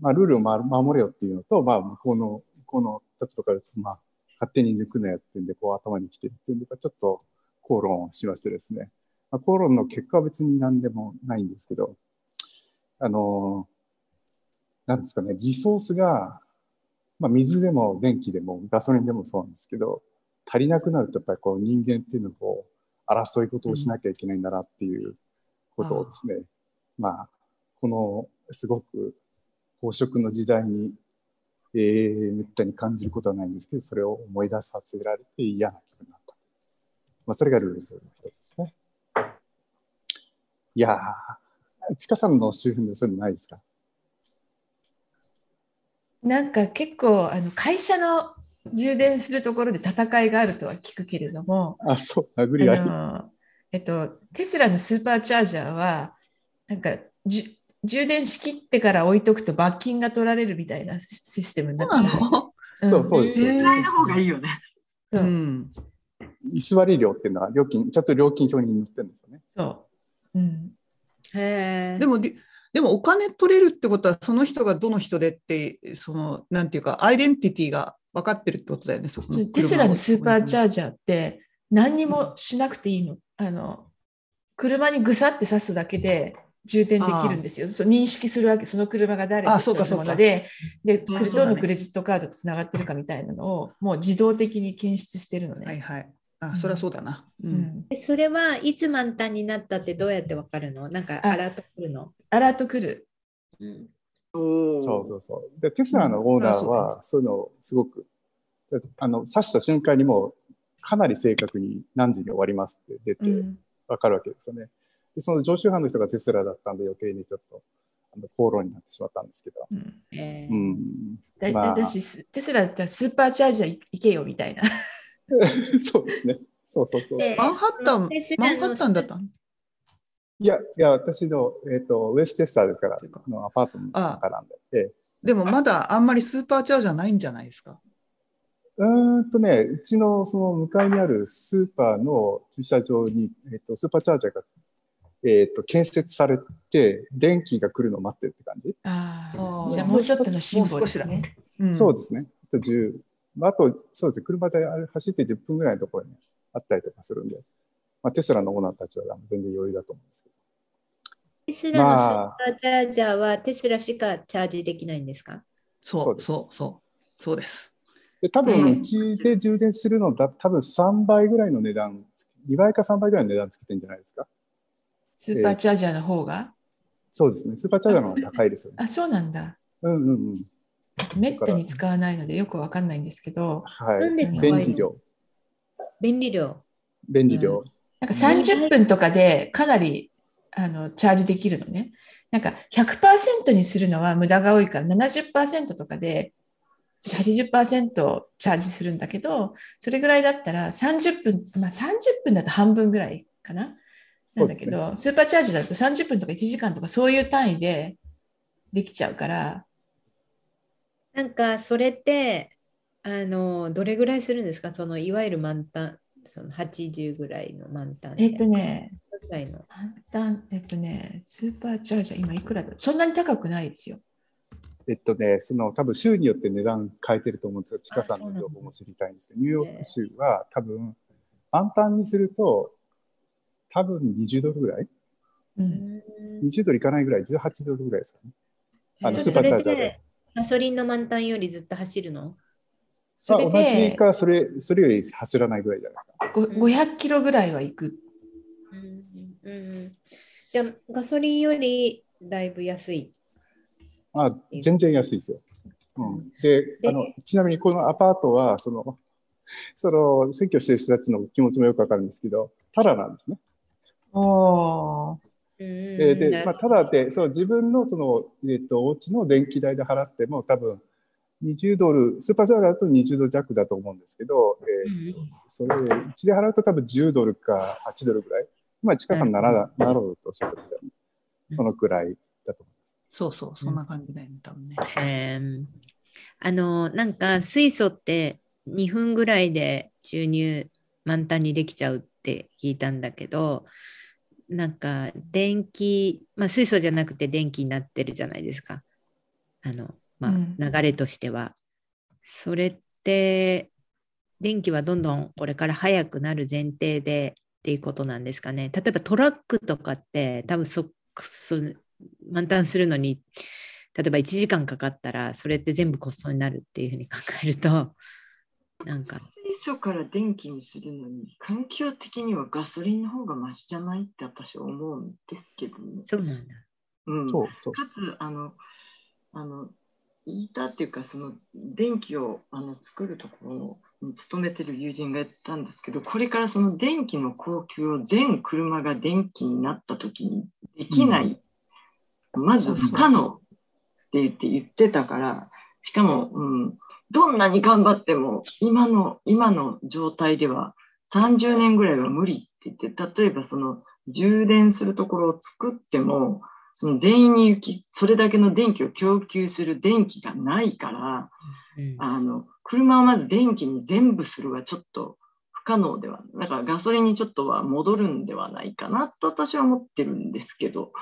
まあ、ルールを守れよっていうのと、まあ、向こうの、向こうの立場から、まあ、勝手に抜くなよっていうんで、こう頭に来てるっていうんで、ちょっと口論をしましてですね。まあ、口論の結果は別に何でもないんですけど、あの、なんですかね、リソースがまあ、水でも電気でもガソリンでもそうなんですけど、足りなくなるとやっぱりこう人間っていうのを争い事をしなきゃいけないんだなっていうことをですね、うん、まあ、このすごく飽食の時代に、えー、めったに感じることはないんですけど、それを思い出させられて嫌な気分になった。まあ、それがルールの一つですね。いやー、ちかさんの周辺でそういうのないですか？なんか結構あの会社の充電するところで戦いがあるとは聞くけれども、あ、そう、殴り合い。えっと、テスラのスーパーチャージャーは、なんかじ充電しきってから置いとくと罰金が取られるみたいなシステムになってる。そうそうです。絶対の方がいいよね。うん。居座り料っていうのは料金、ちゃんと料金表に載ってるんですよね。そう。うん。へえ。でも、でもお金取れるってことは、その人がどの人でって、その、なんていうか、アイデンティティが分かってるってことだよね。テスラのスーパーチャージャーって、何にもしなくていいの。あの、車にぐさって刺すだけで充電できるんですよ。そう認識するわけ、その車が誰かのもので、で、どのクレジットカードとつながってるかみたいなのを、もう自動的に検出してるのね。はいはい。あ、そりゃそうだな。うん。それはいつ満タンになったってどうやってわかるの？なんかアラート来るの？アラート来る。うん、そうそうそう。で、テスラのオーナーは、そういうのすごく、あの、刺した瞬間にもかなり正確に何時に終わりますって出てわかるわけですよね。で、その常習犯の人がテスラだったんで余計にちょっと、あの口論になってしまったんですけど。うんえーうん、だまあ、私、テスラだったらスーパーチャージャー行けよみたいな。そうですね。そうそうそう。マンハッタン、マンハッタンだったいや、いや、私の、えっ、ー、と、ウェステスターからのアパートの中なんで。でもまだあんまりスーパーチャージャーないんじゃないですか？うんとね、うちのその向かいにあるスーパーの駐車場に、えっ、ー、と、スーパーチャージャーが、えっ、ー、と、建設されて、電気が来るのを待ってるって感じ。ああ、じゃあもうちょっとの辛抱ですね。うん、そうですね。あと10、あと、そうですね、車で走って10分ぐらいのところにあったりとかするんで、まあ、テスラのオーナーたちは全然余裕だと思うんですけど。テスラのスーパーチャージャーはテスラしかチャージできないんですか？そう、そう、そう、そうです。で多分、うちで充電するのだ、多分3倍ぐらいの値段、2倍か3倍ぐらいの値段つけてるんじゃないですか？スーパーチャージャーの方が、えー、そうですね。スーパーチャージャーの方が高いですよね。あ、そうなんだ。うんうんうん。めったに使わないのでよくわかんないんですけど。はい。便利量。便利量。便利量。なんか30分とかでかなりあのチャージできるのね。なんか100%にするのは無駄が多いから70%とかで80%チャージするんだけど、それぐらいだったら30分、まあ30分だと半分ぐらいかな。なんだけど、ね、スーパーチャージだと30分とか1時間とかそういう単位でできちゃうから。なんかそれってあのどれぐらいするんですか？そのいわゆる満タンその80ぐらいの満タンえっとね満タンえっとねスーパーチャージャー今いくらだ？そんなに高くないですよ。えっとね、その多分州によって値段変えてると思うんですよ。地下さんの情報も知りたいんですけど、ニューヨーク州は多分、満タンにすると、多分20ドルぐらい？うん、?20 ドルいかないぐらい、18ドルぐらいですかね。あのそスーパーチャージャーで。ガソリンの満タンよりずっと走るの？それあ同じでか、それ、それより走らないぐらいじゃないですか。ご500キロぐらいは行く。うんうん、じゃあガソリンよりだいぶ安い。あ全然安いですよ。うん、でであの、ちなみにこのアパートは、その、その、選挙してる人たちの気持ちもよくわかるんですけど、ただなんですね。おーえーで、まあ、ただで、そう、自分のその、えっ、と、お家の電気代で払っても、多分、20ドル、スーパーチャージャーだと20ドル弱だと思うんですけど、えーそれ、うちで払うと多分10ドルか8ドルぐらい。まあ、近さん 7, 7ドルとおっしゃってましたよね。そのくらいだと思いそうそう、そんな感じだよね、多分ね。えーあのなんか水素って2分ぐらいで注入満タンにできちゃうって聞いたんだけどなんか電気、まあ、水素じゃなくて電気になってるじゃないですかあの、まあうん流れとしては。それって電気はどんどんこれから速くなる前提でっていうことなんですかね。例えばトラックとかって多分そそ満タンするのに例えば1時間かかったらそれって全部コストになるっていうふうに考えるとなんか水素から電気にするのに環境的にはガソリンの方がマシじゃないって私は思うんですけどね。そうなんだ。うん、そうそう。かつあのあの言ったっていうかその電気をあの作るところに勤めてる友人が言ったんですけどこれからその電気の供給を全車が電気になった時にできない、まず不可能って言って言ってたからしかも、うん、どんなに頑張っても今の今の状態では30年ぐらいは無理って言って例えばその充電するところを作ってもその全員に行き、それだけの電気を供給する電気がないから、うん。あの、車をまず電気に全部するはちょっと不可能では、だからガソリンにちょっとは戻るんではないかなと私は思ってるんですけど、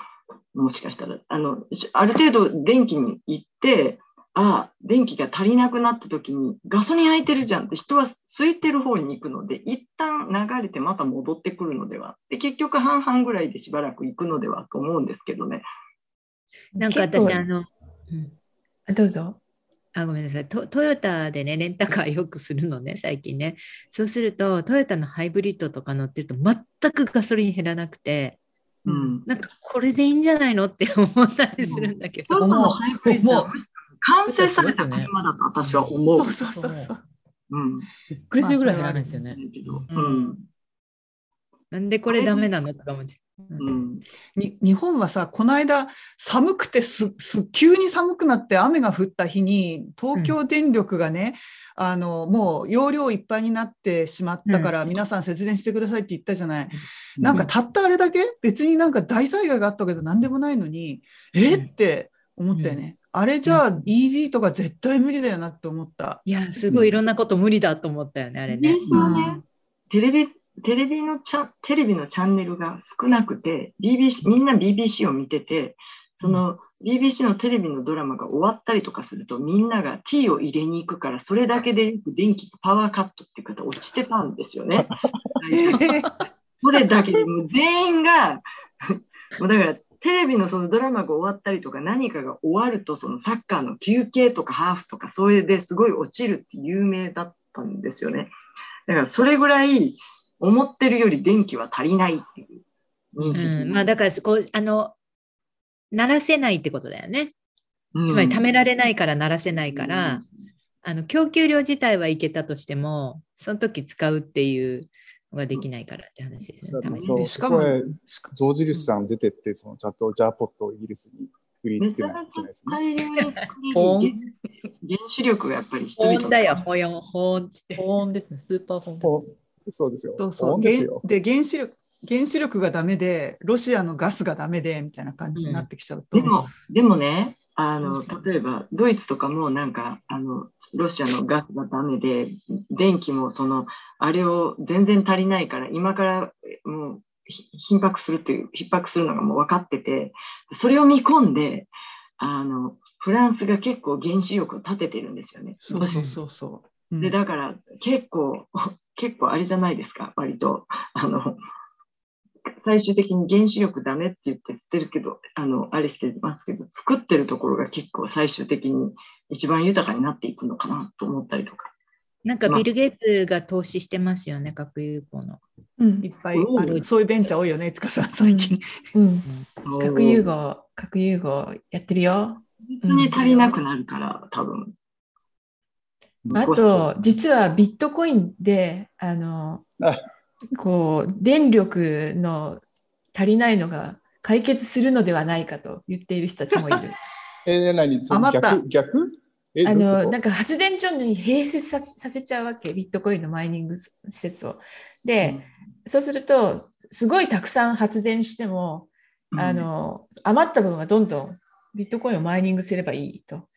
もしかしたら、あの、しある程度電気に行って、ああ、電気が足りなくなった時にガソリン空いてるじゃんって人は空いてる方に行くので、一旦流れてまた戻ってくるのでは。で、結局半々ぐらいでしばらく行くのではと思うんですけどね。なんか私あの、うんあどうぞ。あごめんなさいトトヨタでねレンタカーよくするのね最近ねそうするとトヨタのハイブリッドとか乗ってると全くガソリン減らなくてうん。なんかこれでいいんじゃないのって思ったりするんだけど、トヨタのハイブリッドは思う完成された車だと私は思う。そうそうそうそう。うん。びっくりするぐらい減らないですよね。うん。なんでこれダメなのとか思って、うん。に日本はさ、この間、寒くてすす急に寒くなって雨が降った日に、東京電力がね、あのもう容量いっぱいになってしまったから、皆さん節電してくださいって言ったじゃない。なんかたったあれだけ、別になんか大災害があったけど、なんでもないのに、えうんって思ったよね。あれじゃあ EV とか絶対無理だよなって思った。いやすごいいろんなこと無理だと思ったよねあれね。テレビ、テレビのチャテレビのチャンネルが少なくて、BBC、みんな BBC を見てて、その BBC のテレビのドラマが終わったりとかすると、みんながティーを入れに行くから、それだけでよく電気、パワーカットっていう方落ちてたんですよね。それだけでもう全員が、もうだからテレビのそのドラマが終わったりとか何かが終わるとそのサッカーの休憩とかハーフとかそれですごい落ちるって有名だったんですよね。だからそれぐらい思ってるより電気は足りないっていう認識。うん、まあだからこうあの鳴らせないってことだよねうんつまり貯められないから鳴らせないから、あの供給量自体はいけたとしてもその時使うっていうのができないからって話ですね。そうしかもジョージ・リスさん出てって、そのちゃんとジャーポットをイギリスに振りめ付けないといけないですね。原原子力がやっぱり人々だよ、保温、保温っつって。保温ですね。スーパー保温です。そうですよ。そうそう。保温ですよ。原で原子力原子力がダメで、ロシアのガスがダメでみたいな感じになってきちゃうと。でも、でもね、あの、例えば、ドイツとかもなんか、あの、ロシアのガスがダメで、電気もその、あれを全然足りないから、今からもう、ひ頻迫するっていう、逼迫するのがもう分かってて、それを見込んで、あの、フランスが結構原子力を立ててるんですよね。そうそうそうそう。うんで、だから結構、結構あれじゃないですか、割と。あの、最終的に原子力ダメって言って捨てるけど、あの、あれしてますけど、作ってるところが結構最終的に一番豊かになっていくのかなと思ったりとか。なんかビル・ゲイツが投資してますよね、核融合の。うんいっぱいある。そういうベンチャー多いよね、つかさん、最近。うん、核融合、核融合やってるよ。本当に足りなくなるから、多分。あと、実はビットコインで、あのあ、こう、電力の足りないのが解決するのではないかと言っている人たちもいる。えー、何余った。逆？あの、なんか発電所に併設ささせちゃうわけ、ビットコインのマイニング施設を。で、そうすると、すごいたくさん発電しても、あの、余った分はどんどんビットコインをマイニングすればいいと。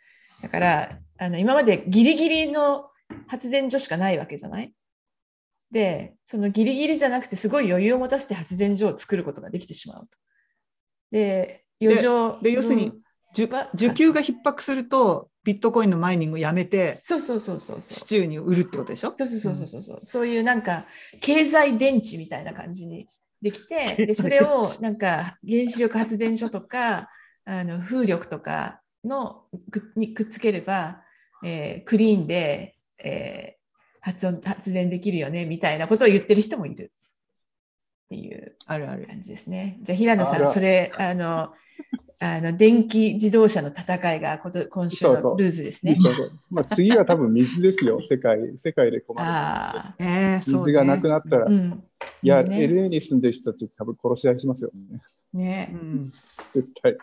だから、あの今までギリギリの発電所しかないわけじゃない？で、そのギリギリじゃなくて、すごい余裕を持たせて発電所を作ることができてしまうと。で、余剰で要するに需は需給が逼迫すると、ビットコインのマイニングをやめて、そうそうそうそうそう。市中に売るってことでしょ？そうそうそうそうそう、そういうなんか経済電池みたいな感じにできて、でそれをなんか原子力発電所とかあの風力とかのくにくっつければ、えークリーンで、えー発音発電できるよねみたいなことを言ってる人もいるっていうあるある。感じですね。じゃあ平野さん、それあのあの電気自動車の戦いがこと今週そうそうのルーズですね。そうそうまあ、次は多分水ですよ、世界世界で困るああ、えーそうね水がなくなったら、うん。いや、水ね LA に住んでる人たち多分殺し合いしますよね、ねう。ん絶対。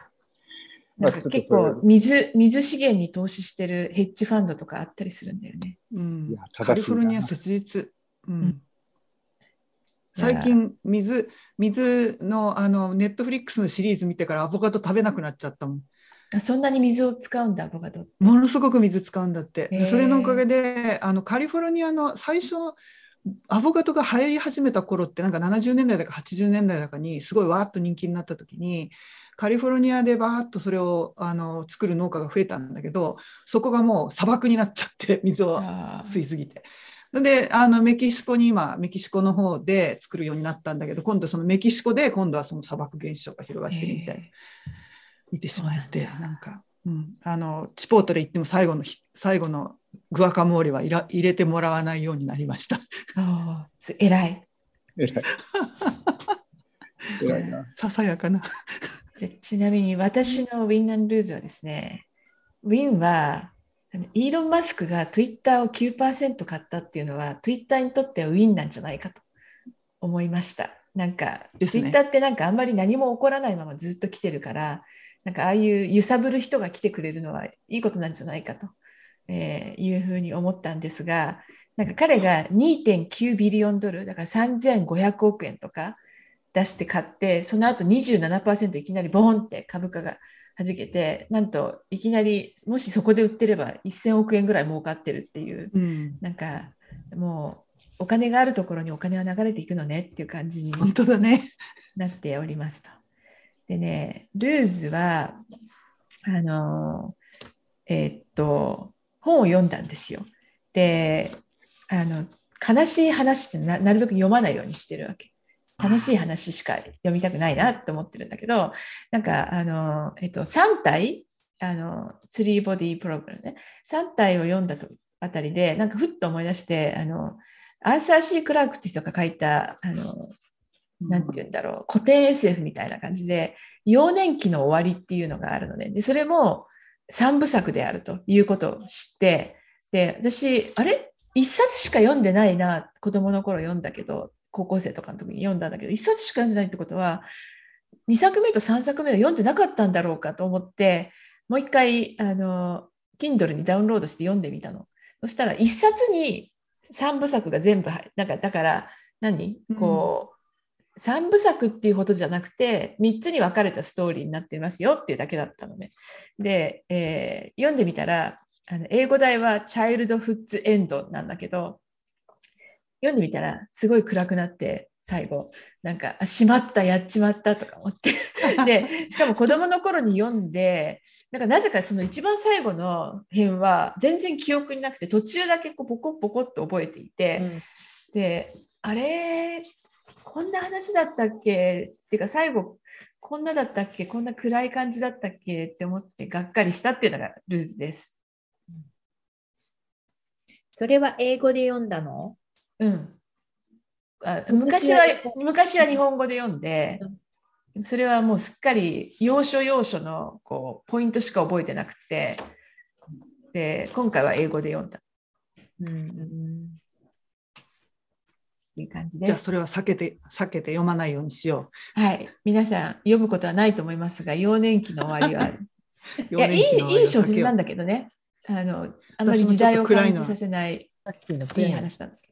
なんか結構水水資源に投資してるヘッジファンドとかあったりするんだよね。うんカリフォルニア切実。うんん最近水水のあのネットフリックスのシリーズ見てからアボカド食べなくなっちゃったもん。あそんなに水を使うんだ、アボカド。ものすごく水使うんだって。それのおかげであのカリフォルニアの最初のアボカドが流行り始めた頃ってなんか70年代だか80年代だかにすごいわーっと人気になった時にカリフォルニアでバーッとそれをあの作る農家が増えたんだけどそこがもう砂漠になっちゃって 水をあ吸いすぎて。であのメキシコに今メキシコの方で作るようになったんだけど今度そのメキシコで今度はその砂漠現象が広がってるみたいな見てしまってなんだなんか、うん、あのチポートで行っても最後のひ最後のグアカモーレはいら入れてもらわないようになりました。あー、偉い。偉い。偉いな。ささやかな。じゃちなみに私のウィンナンルーズはですね、ウィンはイーロン・マスクが Twitter を9%買ったっていうのは Twitter にとってはウィンなんじゃないかと思いました。なんか、ですね Twitter ってなんかあんまり何も起こらないままずっと来てるから、なんかああいう揺さぶる人が来てくれるのはいいことなんじゃないかと、えーいうふうに思ったんですが、なんか彼が2.9ビリオンドル、だから3500億円とか出して買って、その後27%いきなりボーンって株価が弾けて、なんといきなり、もしそこで売ってれば1000億円ぐらい儲かってるっていう、うん、なんかもうお金があるところにお金は流れていくのねっていう感じに本当だね。なっておりますと。でね、ルーズは、あの、えーっと、本を読んだんですよ。で、あの、悲しい話ってななるべく読まないようにしてるわけ。楽しい話しか読みたくないなと思ってるんだけど、なんか、あの、えっと、3体、あの、3ボディプログラムね、3体を読んだとあたりで、なんかふっと思い出して、あの、アーサー・シー・クラークって人が書いた、あの、なんて言うんだろう、古典 SF みたいな感じで、幼年期の終わりっていうのがあるので、でそれも3部作であるということを知って、で、私、あれ？一冊しか読んでないな、子供の頃読んだけど、高校生とかの時に読んだんだけど、一冊しか読んでないってことは、2作目と3作目は読んでなかったんだろうかと思って、もう一回、あの、Kindle にダウンロードして読んでみたの。そしたら、一冊に3部作が全部入なんか、だから何、こう、3部作っていうことじゃなくて、3つに分かれたストーリーになっていますよっていうだけだったのね。で、えー読んでみたら、あの英語題はチャイルドフッズエンドなんだけど、読んでみたらすごい暗くなって、最後。なんかあしまったやっちまったとか思って。でしかも子供の頃に読んでなんかなぜかその一番最後の編は全然記憶になくて途中だけこうポコポコっと覚えていて、うん。であれこんな話だったっけ？っていうか最後こんなだったっけ？こんな暗い感じだったっけ？って思ってがっかりしたっていうのがルーズです。それは英語で読んだの？うん、あ昔は昔は日本語で読んで、それはもうすっかり要所要所のこうポイントしか覚えてなくてで今回は英語で読んだ。うん。っていう感じじゃあです。それは避けて避けて読まないようにしよはい、皆さん読むことはないと思いますが幼年期の終わりは。う。いやいいいい小説なんだ。だけどね。あのあんまり私もちょっと時代を暗いの感じさせないいい話なんだけど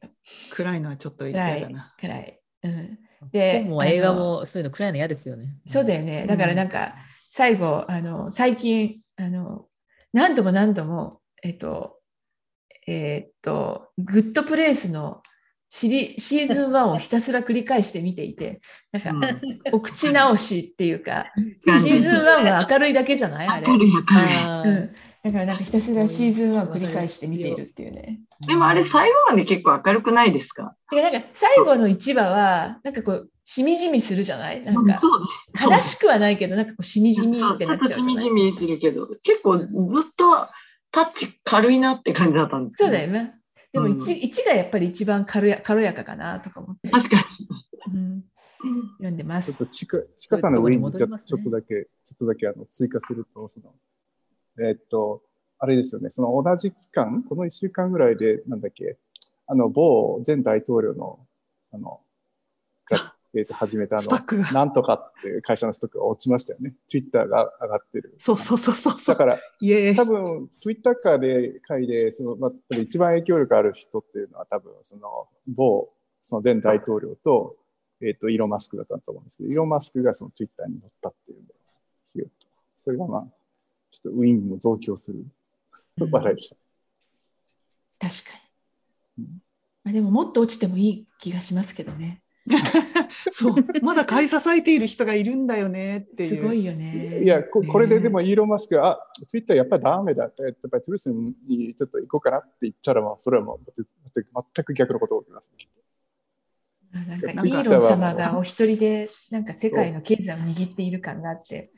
暗いのはちょっと嫌だな。暗い。うん、で本も映画もそういうの暗いの嫌ですよね。そうだよね。だからなんか、最後、あの、最近、あの、何度も何度も、えっと、えっと、グッドプレイスのシリシーズン1をひたすら繰り返して見ていて、なんか、うんお口直しっていうか、シーズン1は明るいだけじゃない？あれ。明るい明るいうん。だからなんかひたすらシーズン1を繰り返して見ているっていうね。でもあれ最後まで結構明るくないですか？てかなんか最後の1話は、なんかこう、しみじみするじゃない？なんか、悲しくはないけど、なんかこう、しみじみってなっちゃうじゃないちょっとしみじみするけど、結構ずっとタッチ軽いなって感じだったんですそうだよね。でもうん。1, 一がやっぱり一番軽や軽やかかなとか思って、確かうん、読んでます。ちょっとちか、ちかさんの上にちょっとだけ、ちょっとだけあの追加すると、その、えーっと、あれですよね、その同じ期間、この1週間ぐらいで、なんだっけ、あの、某前大統領の、あの、が、えと、始めたあの。なんとかっていう会社のストックが落ちましたよね。Twitter が上がってる。そうそうそうそうそう。だから、多分、Twitter 界で、会で、その、まあ、一番影響力ある人っていうのは多分、その、某、その前大統領と、えっ、と、イーロン・マスクだったと思うんですけど、イーロン・マスクがその Twitter に乗ったっていうのそれがまあ、ちょっとウィンも増強する笑いでした。確かにうん。まあ、でももっと落ちてもいい気がしますけどね。そう。まだ買い支えている人がいるんだよねっていう。すごいよね。いや、こねこれででもイーロン・マスクが、あ、Twitter やっぱりダメだ。やっぱりトゥルースにちょっと行こうかなって言ったら、まあ、それはもう全く逆のことが起きます。なんかイーロン様がお一人でなんか世界の経済を握っている感があって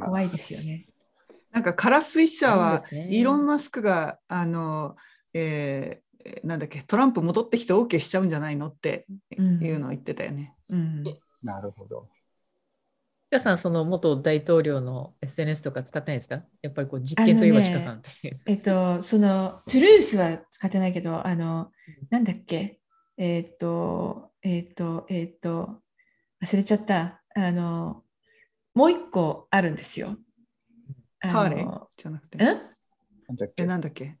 怖いですよね。なんかカラス・フィッシャーは、ねイーロン・マスクが、あの、えーなんだっけ、トランプ戻ってきて OK しちゃうんじゃないのってうんいうのを言ってたよね。うん、なるほど。ちかさん、その元大統領の SNS とか使ってないですか？やっぱりこう実験といえばちかさんという。えっと、その、トゥルースは使ってないけど、あの、なんだっけ、えっと、えっと、えっと、忘れちゃった。あの、もう一個あるんですよ。ハーレー？じゃなくて。んなんだっけ？え、なんだっけ？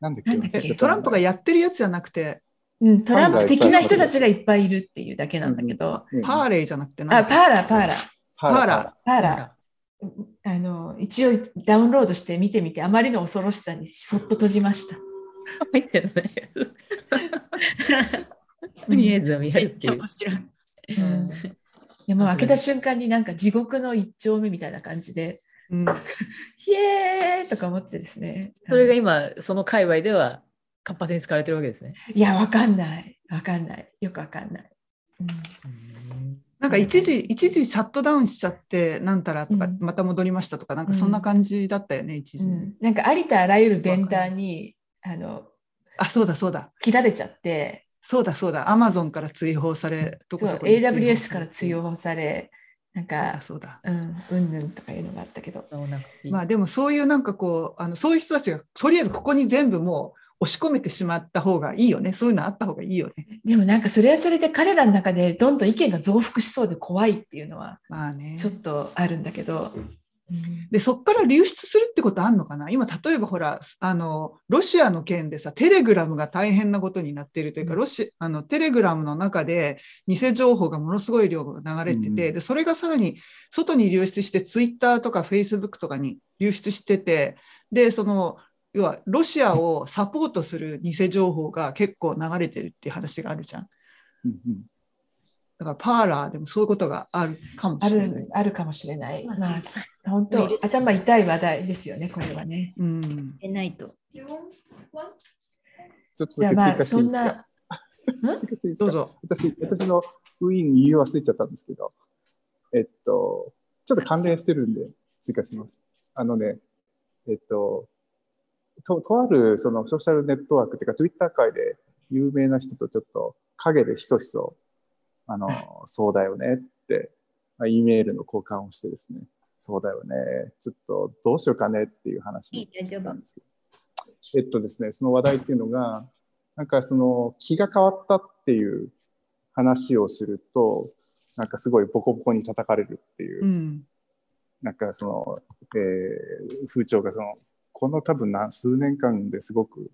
なんだっけ？なんだっけ？えトランプがやってるやつじゃなくて、うん、トランプ的な人たちがいっぱいいるっていうだけなんだけど、うんパーレーじゃなくてパーラー、パーラー、パーラパーラー。あの一応ダウンロードして見てみてあまりの恐ろしさにそっと閉じました。入ってるのね。とりあえずは見っていう。面白い。うん。でもう開けた瞬間になんか地獄の一丁目みたいな感じで、うん ヒエーイとか思ってですね。それが今、その界隈では活発に使われてるわけですね。いや、わかんない。わかんない。よくわかんない。うんなんか一時、一時シャットダウンしちゃって、なんたらとか、うんまた戻りましたとか、なんかそんな感じだったよね、一時。うんなんかありとあらゆるベンダーにあのあ、そうだそうだ。切られちゃって、そうだそうだ。アマゾンから追放され、どこそこ AWS から追放され、なんあか、そうだ。うん、うんぬんとかいうのがあったけど。まあでもそういうなんかこう、あのそういう人たちがとりあえずここに全部もう押し込めてしまった方がいいよね。そういうのあった方がいいよね。でもなんかそれはそれで彼らの中でどんどん意見が増幅しそうで怖いっていうのはまあね。ちょっとあるんだけど。で、そこから流出するってことあんのかな？今、例えばほら、あの、ロシアの件でさ、テレグラムが大変なことになっているというか、うんロシあのテレグラムの中で偽情報がものすごい量が流れてて、うんで、それがさらに外に流出して、ツイッターとかフェイスブックとかに流出してて、で、その、要は、ロシアをサポートする偽情報が結構流れてるっていう話があるじゃん。だからパーラーでもそういうことがあるかもあしれないる。あるかもしれない。まあ、本当、頭痛い話題ですよね、これはね。うん。でないと。ちょっとじゃあまあ、追加しどうぞ。私、私のウィーン言い忘れちゃったんですけど、えっと、ちょっと関連してるんで追加します。あのね、えっと、と、とあるそのソーシャルネットワークっていうか、Twitter 界で有名な人とちょっと陰でひそひそ、あの、そうだよねって、まあ、E メールの交換をしてですね、そうだよね、ちょっとどうしようかねっていう話んですけど、えっとですね、その話題っていうのが、なんかその気が変わったっていう話をすると、なんかすごいボコボコに叩かれるっていう、うん。なんかその、えー風潮がその、この多分な数年間ですごく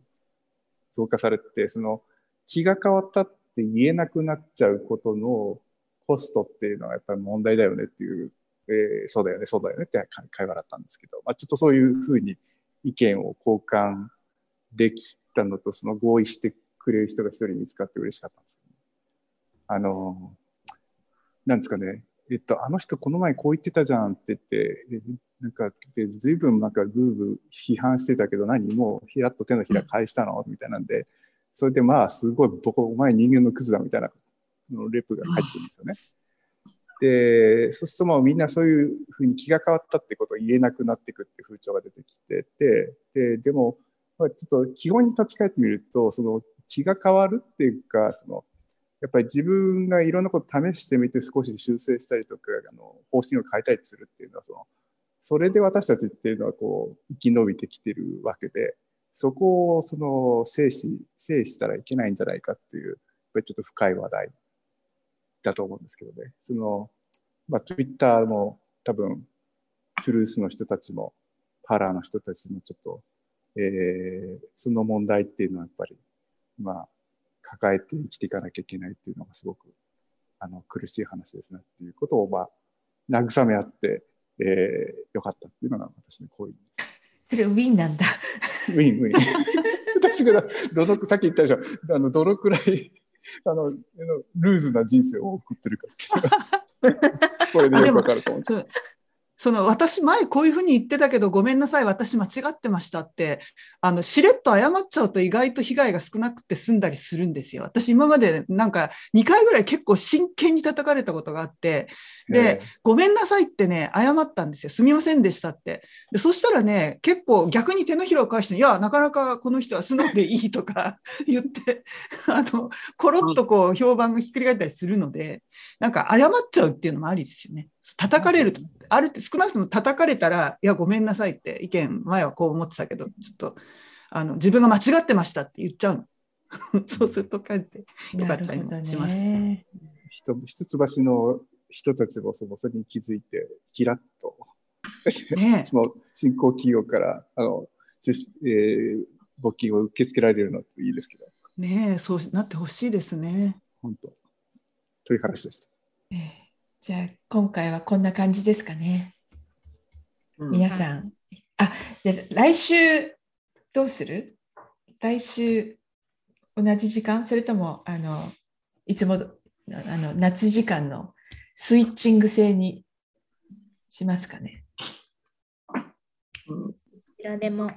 増加されて、その気が変わったって言えなくなっちゃうことのコストっていうのはやっぱり問題だよねっていう、えーそうだよね、そうだよねって会話だったんですけど、まあ、ちょっとそういうふうに意見を交換できたのと、その合意してくれる人が一人見つかって嬉しかったんですけど、あの、なんですかね、えっと、あの人この前こう言ってたじゃんって言って、えなんか、で、ずいぶんなんかブーブー批判してたけど、何もうひらっと手のひら返したの？みたいなんで、それでまあ、すごい、僕、お前人間のクズだみたいなのレプが返ってくるんですよね。で、そうするともうみんなそういうふうに気が変わったってことを言えなくなっていくって風潮が出てきてて、で、でも、ちょっと基本に立ち返ってみると、その気が変わるっていうか、その、やっぱり自分がいろんなこと試してみて少し修正したりとか、あの方針を変えたりするっていうのは、その、それで私たちっていうのはこう、生き延びてきてるわけで、そこをその、制し、制したらいけないんじゃないかっていう、やっぱりちょっと深い話題。だと思うんですけどね。その、まあ、Twitter も多分、トゥルースの人たちも、パラーの人たちもちょっと、えー、その問題っていうのはやっぱり、まあ、抱えて生きていかなきゃいけないっていうのがすごく、あの、苦しい話ですねっていうことを、まあ、慰め合って、えー、よかったっていうのが私の行為です。それウィンなんだ。ウィンウィン。私がどの、さっき言ったでしょ、あの、どのくらい、あの、ルーズな人生を送ってるかっていうこれでよくわかると思うんです。その私前こういうふうに言ってたけどごめんなさい私間違ってましたってあのしれっと謝っちゃうと意外と被害が少なくて済んだりするんですよ。私今までなんか2回ぐらい結構真剣に叩かれたことがあってで、ごめんなさいってね謝ったんですよすみませんでしたってでそしたらね結構逆に手のひらを返していやなかなかこの人は素直でいいとか 言ってあのコロッとこう評判がひっくり返ったりするのでなんか謝っちゃうっていうのもありですよね。叩かれると、あるって少なくとも叩かれたら、いや、ごめんなさいって意見、前はこう思ってたけど、ちょっとあの自分が間違ってましたって言っちゃうの。そうすると帰ってよかったりもします。ね、人一橋の人たちもそのそれに気づいて、キラッと、ね その新興企業からあの、えー、募金を受け付けられるのっていいですけど。ねえ、そうなってほしいですね。本当。という話でした。えーじゃあ今回はこんな感じですかね。うん皆さん。あで来週どうする？来週同じ時間？それともあのいつもあの夏時間のスイッチング制にしますかね？うんどちらでも。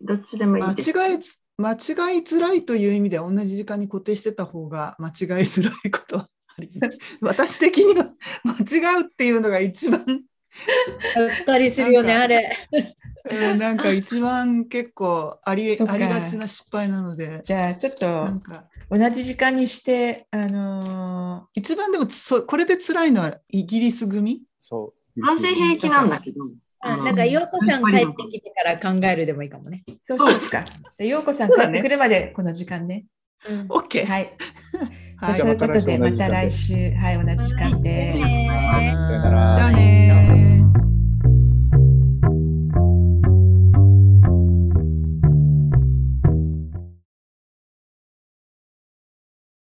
どっちでもい間いです。違えつ間違いづらいという意味では同じ時間に固定してた方が間違いづらいことはあり 私的には 間違うっていうのが一番がっかりするよね、あれ。うんなんか一番結構ありありがちな失敗なのでじゃあちょっとなんか同じ時間にしてあの一番でもそこれで辛いのはイギリス組？そう。男性平気なんだけど。あなんか、陽子さん帰ってきてから考えるでもいいかもね。ーそうしますか。陽子さん帰ってくるまでこの時間ね。うん。OK はい。じゃはい。あそういうことでまた来来週。はい同じ時間で。ねさよなら。じゃあねー